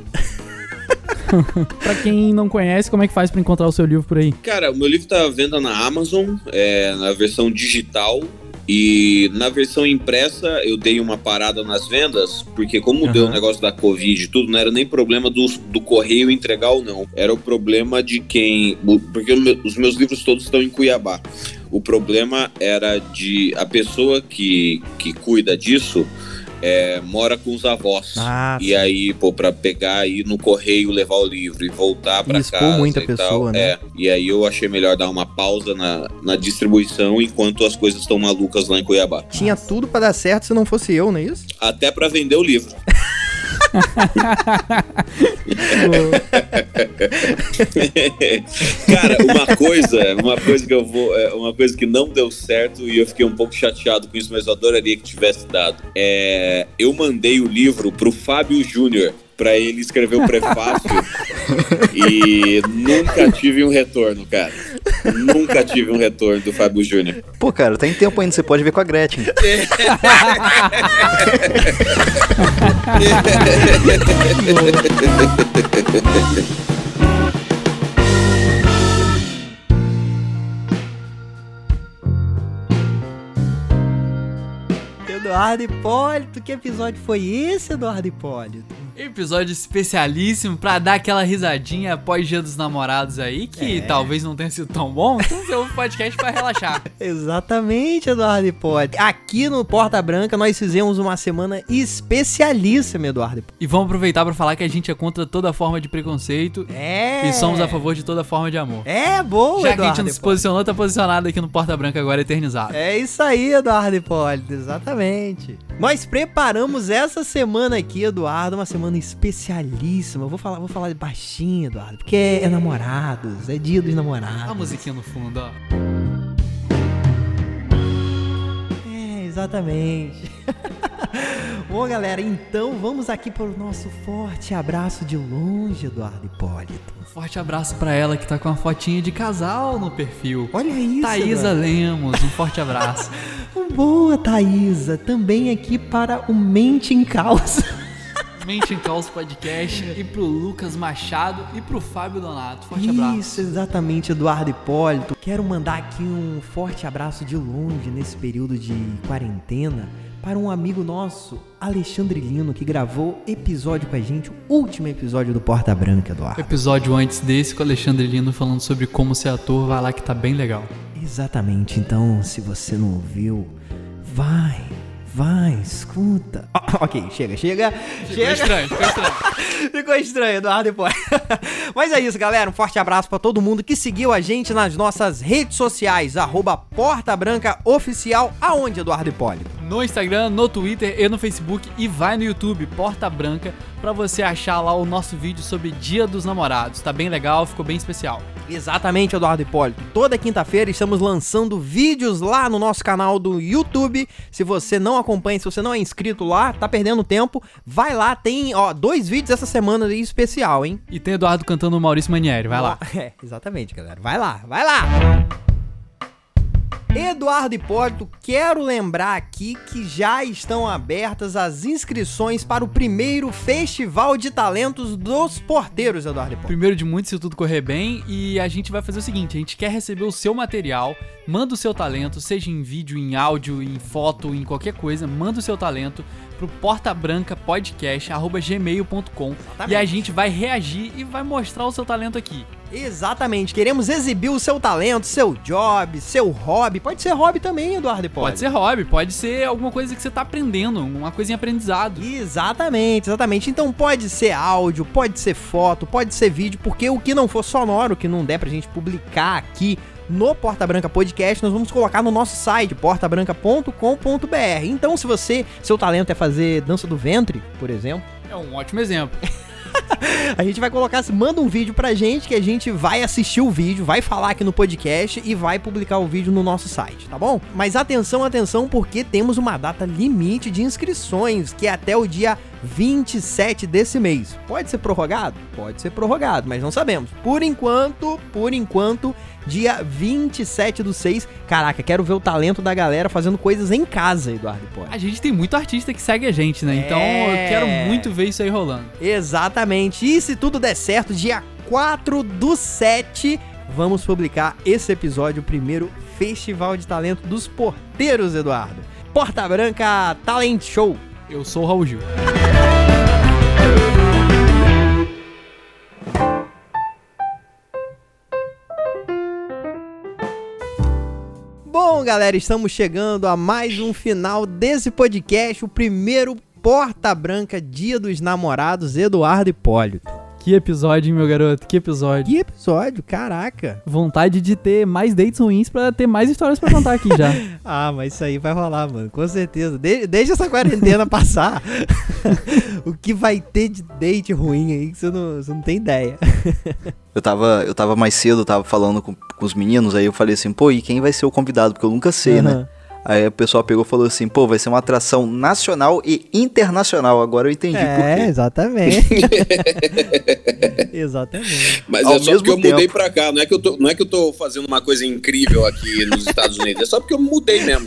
*laughs* Pra quem não conhece, como é que faz pra encontrar o seu livro por aí? Cara, o meu livro tá à venda na Amazon, é, na versão digital. E na versão impressa eu dei uma parada nas vendas, porque como deu o negócio da Covid e tudo, não era nem problema do, do correio entregar ou não. Era o problema de quem. Porque os meus livros todos estão em Cuiabá. O problema era de a pessoa que, que cuida disso é, mora com os avós. Ah, e aí, pô, pra pegar aí no correio, levar o livro e voltar pra Expor casa. muita e pessoa, tal. né? É, e aí eu achei melhor dar uma pausa na, na distribuição enquanto as coisas estão malucas lá em Cuiabá. Tinha tudo pra dar certo se não fosse eu, não é isso? Até pra vender o livro. *laughs* *laughs* Cara, uma coisa, uma coisa que eu vou, é, uma coisa que não deu certo e eu fiquei um pouco chateado com isso, mas eu adoraria que tivesse dado. É, eu mandei o livro pro Fábio Júnior pra ele escrever o prefácio *laughs* e nunca tive um retorno, cara. Nunca tive um retorno do Fábio Júnior. Pô, cara, tem tempo ainda, você pode ver com a Gretchen. *laughs* Eduardo Hipólito, que episódio foi esse, Eduardo Hipólito? Episódio especialíssimo pra dar aquela risadinha após Dia dos Namorados aí, que talvez não tenha sido tão bom. Então você ouve o podcast pra relaxar. *laughs* Exatamente, Eduardo Hipólito. Aqui no Porta Branca nós fizemos uma semana especialíssima, Eduardo Hipólito. E vamos aproveitar pra falar que a gente é contra toda forma de preconceito É. e somos a favor de toda forma de amor. É, boa, Já que a Eduardo gente não se posicionou, tá posicionado aqui no Porta Branca agora eternizado. É isso aí, Eduardo Hipólito, exatamente. Nós preparamos essa semana aqui, Eduardo, uma semana especialíssima. Eu vou falar, vou falar baixinho, Eduardo, porque é, é namorados, é dia dos A namorados. musiquinha no fundo, ó. Exatamente. *laughs* Bom, galera, então vamos aqui para o nosso forte abraço de longe, Eduardo Hipólito. Um forte abraço pra ela que tá com uma fotinha de casal no perfil. Olha isso, Eduardo. Lemos, um forte abraço. *laughs* Boa, Thaísa. Também aqui para o Mente em Causa. Mente em Caos Podcast e pro Lucas Machado e pro Fábio Donato. Forte abraço. Isso, exatamente, Eduardo Hipólito. Quero mandar aqui um forte abraço de longe nesse período de quarentena para um amigo nosso, Alexandre Lino, que gravou episódio com a gente, o último episódio do Porta Branca, Eduardo. Episódio antes desse com o Alexandre Lino falando sobre como ser ator, vai lá que tá bem legal. Exatamente, então se você não ouviu, vai, vai, escuta. Ah, *laughs* ok, chega, chega, Ficou chega. estranho, ficou estranho. *laughs* Ficou estranho, Eduardo depois. *laughs* Mas é isso, galera. Um forte abraço pra todo mundo que seguiu a gente nas nossas redes sociais, arroba Porta Branca Oficial, aonde, Eduardo Hipólito? No Instagram, no Twitter e no Facebook e vai no YouTube Porta Branca pra você achar lá o nosso vídeo sobre Dia dos Namorados. Tá bem legal, ficou bem especial. Exatamente, Eduardo Hipólito. Toda quinta-feira estamos lançando vídeos lá no nosso canal do YouTube. Se você não acompanha, se você não é inscrito lá, tá perdendo tempo, vai lá, tem ó, dois vídeos essa semana aí especial, hein? E tem Eduardo cantando o Maurício Manieri, vai lá. *laughs* É, exatamente, galera. Vai lá, vai lá! Eduardo Hipólito, quero lembrar aqui que já estão abertas as inscrições para o primeiro Festival de Talentos dos Porteiros, Eduardo Hipólito. Primeiro de muito, se tudo correr bem, e a gente vai fazer o seguinte: a gente quer receber o seu material, manda o seu talento, seja em vídeo, em áudio, em foto, em qualquer coisa, manda o seu talento pro portabrancapodcast@gmail.com e a gente vai reagir e vai mostrar o seu talento aqui. Exatamente, queremos exibir o seu talento, seu job, seu hobby. Pode ser hobby também, Eduardo Hipólito. Pode ser hobby, pode ser alguma coisa que você tá aprendendo, uma coisa em aprendizado. Exatamente, exatamente. Então pode ser áudio, pode ser foto, pode ser vídeo, porque o que não for sonoro, o que não der pra gente publicar aqui no Porta Branca Podcast, nós vamos colocar no nosso site, portabranca.com.br. Então, se você, seu talento é fazer dança do ventre, por exemplo, É um ótimo exemplo. *laughs* a gente vai colocar, manda um vídeo pra gente que a gente vai assistir o vídeo, vai falar aqui no podcast e vai publicar o vídeo no nosso site, tá bom? Mas atenção, atenção, porque temos uma data limite de inscrições, que é até o dia 27 desse mês. Pode ser prorrogado? Pode ser prorrogado, mas não sabemos. Por enquanto, por enquanto, dia 27 do 6. Caraca, quero ver o talento da galera fazendo coisas em casa, Eduardo. A gente tem muito artista que segue a gente, né? Então É. eu quero muito ver isso aí rolando. Exatamente. E se tudo der certo, dia 4 do 7, vamos publicar esse episódio, o primeiro Festival de Talento dos Porteiros, Eduardo. Porta Branca Talent Show. Eu sou o Raul Gil. Galera, estamos chegando a mais um final desse podcast, o primeiro Porta Branca Dia dos Namorados, Eduardo Hipólito. Que episódio, hein, meu garoto? Que episódio. Que episódio, caraca. Vontade de ter mais dates ruins pra ter mais histórias pra contar aqui já. *laughs* Ah, mas isso aí vai rolar, mano, com certeza. De desde essa quarentena *laughs* passar, *laughs* o que vai ter de date ruim aí que você não, você não tem ideia. Eu tava, eu tava mais cedo, tava falando com, com os meninos, aí eu falei assim, pô, e quem vai ser o convidado? Porque eu nunca sei, né? Aí o pessoal pegou e falou assim, pô, vai ser uma atração nacional e internacional. Agora eu entendi por É, quê. exatamente. *laughs* exatamente. Mas Ao é só mesmo porque eu mudei tempo. pra cá. Não é, que eu tô, não é que eu tô fazendo uma coisa incrível aqui nos Estados Unidos. É só porque eu mudei mesmo.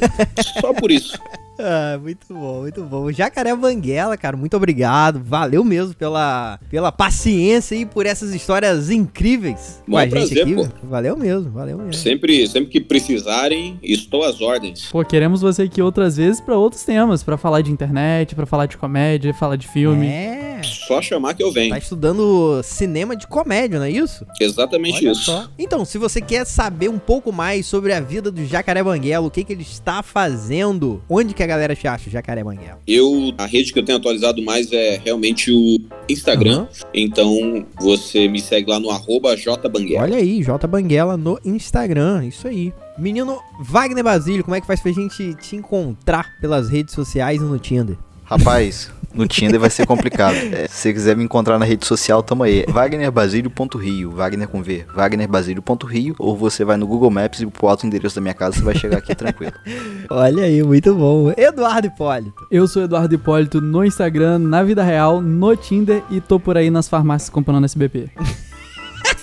Só por isso. Ah, muito bom, muito bom. Jacaré Banguela, cara, muito obrigado. Valeu mesmo pela, pela paciência e por essas histórias incríveis com a gente prazer, aqui. pô. Valeu mesmo, valeu mesmo. Sempre, sempre que precisarem, estou às ordens. Pô, queremos você aqui outras vezes pra outros temas, pra falar de internet, pra falar de comédia, falar de filme. É. Só chamar que eu venho. Tá estudando cinema de comédia, não é isso? Exatamente Olha isso. só. Então, se você quer saber um pouco mais sobre a vida do Jacaré Banguela, o que, que ele está fazendo, onde que a galera te acha, Jacaré Banguela? Eu, a rede que eu tenho atualizado mais é realmente o Instagram. Aham. Então, você me segue lá no arroba jbanguela. Olha aí, J Banguela no Instagram, isso aí. Menino Wagner Basílio, como é que faz pra gente te encontrar pelas redes sociais e no Tinder? Rapaz, no Tinder vai ser complicado. *laughs* É, se você quiser me encontrar na rede social, tamo aí. wagnerbasilio.rio, Wagner com V, wagnerbasilio.rio, ou você vai no Google Maps e pro alto endereço da minha casa, você vai chegar aqui tranquilo. *laughs* Olha aí, muito bom. Eduardo Hipólito. Eu sou Eduardo Hipólito no Instagram, na vida real, no Tinder e tô por aí nas farmácias comprando SBP. *laughs*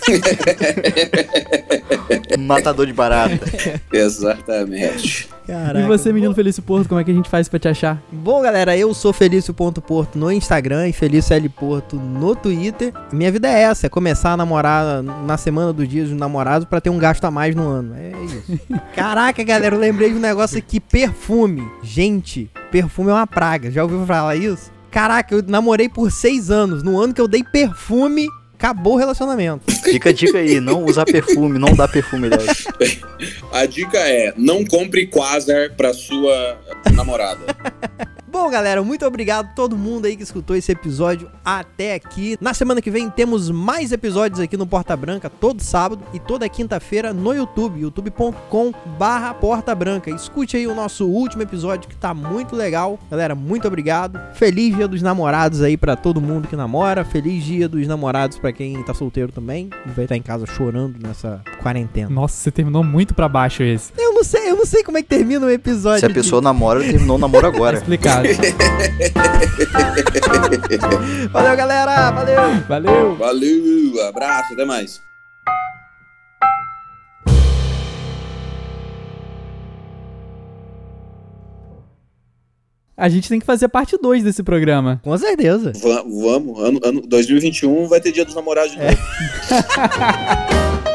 *laughs* Matador de barata. *laughs* Exatamente. Caraca. e você, menino Felício Porto, como é que a gente faz pra te achar? Bom, galera, eu sou Felício.porto no Instagram e Felício L Porto no Twitter. Minha vida é essa, é começar a namorar na semana dos dias dos namorados pra ter um gasto a mais no ano. É isso. *laughs* Caraca, galera, eu lembrei de um negócio aqui, perfume. Gente, perfume é uma praga. Já ouviu falar isso? Caraca, eu namorei por seis anos. No ano que eu dei perfume, acabou o relacionamento. Fica a dica aí, não usar perfume, não dá perfume, aliás. *laughs* A dica é: não compre Quasar pra sua namorada. *laughs* Bom, galera, muito obrigado a todo mundo aí que escutou esse episódio até aqui. Na semana que vem temos mais episódios aqui no Porta Branca, todo sábado e toda quinta-feira no YouTube, youtube.com barra Porta Branca. Escute aí o nosso último episódio que tá muito legal. Galera, muito obrigado. Feliz dia dos namorados aí pra todo mundo que namora. Feliz dia dos namorados pra quem tá solteiro também. E vai estar em casa chorando nessa quarentena. Nossa, você terminou muito pra baixo esse. Eu não sei, eu não sei como é que termina o episódio. Se a de- pessoa namora, terminou o namoro Tá agora. *laughs* explicado. *laughs* Valeu, galera! Valeu! Valeu! Valeu, abraço, até mais. A gente tem que fazer a parte 2 desse programa. Com certeza. Va- vamos, ano, ano 2021 vai ter dia dos namorados de novo. *laughs*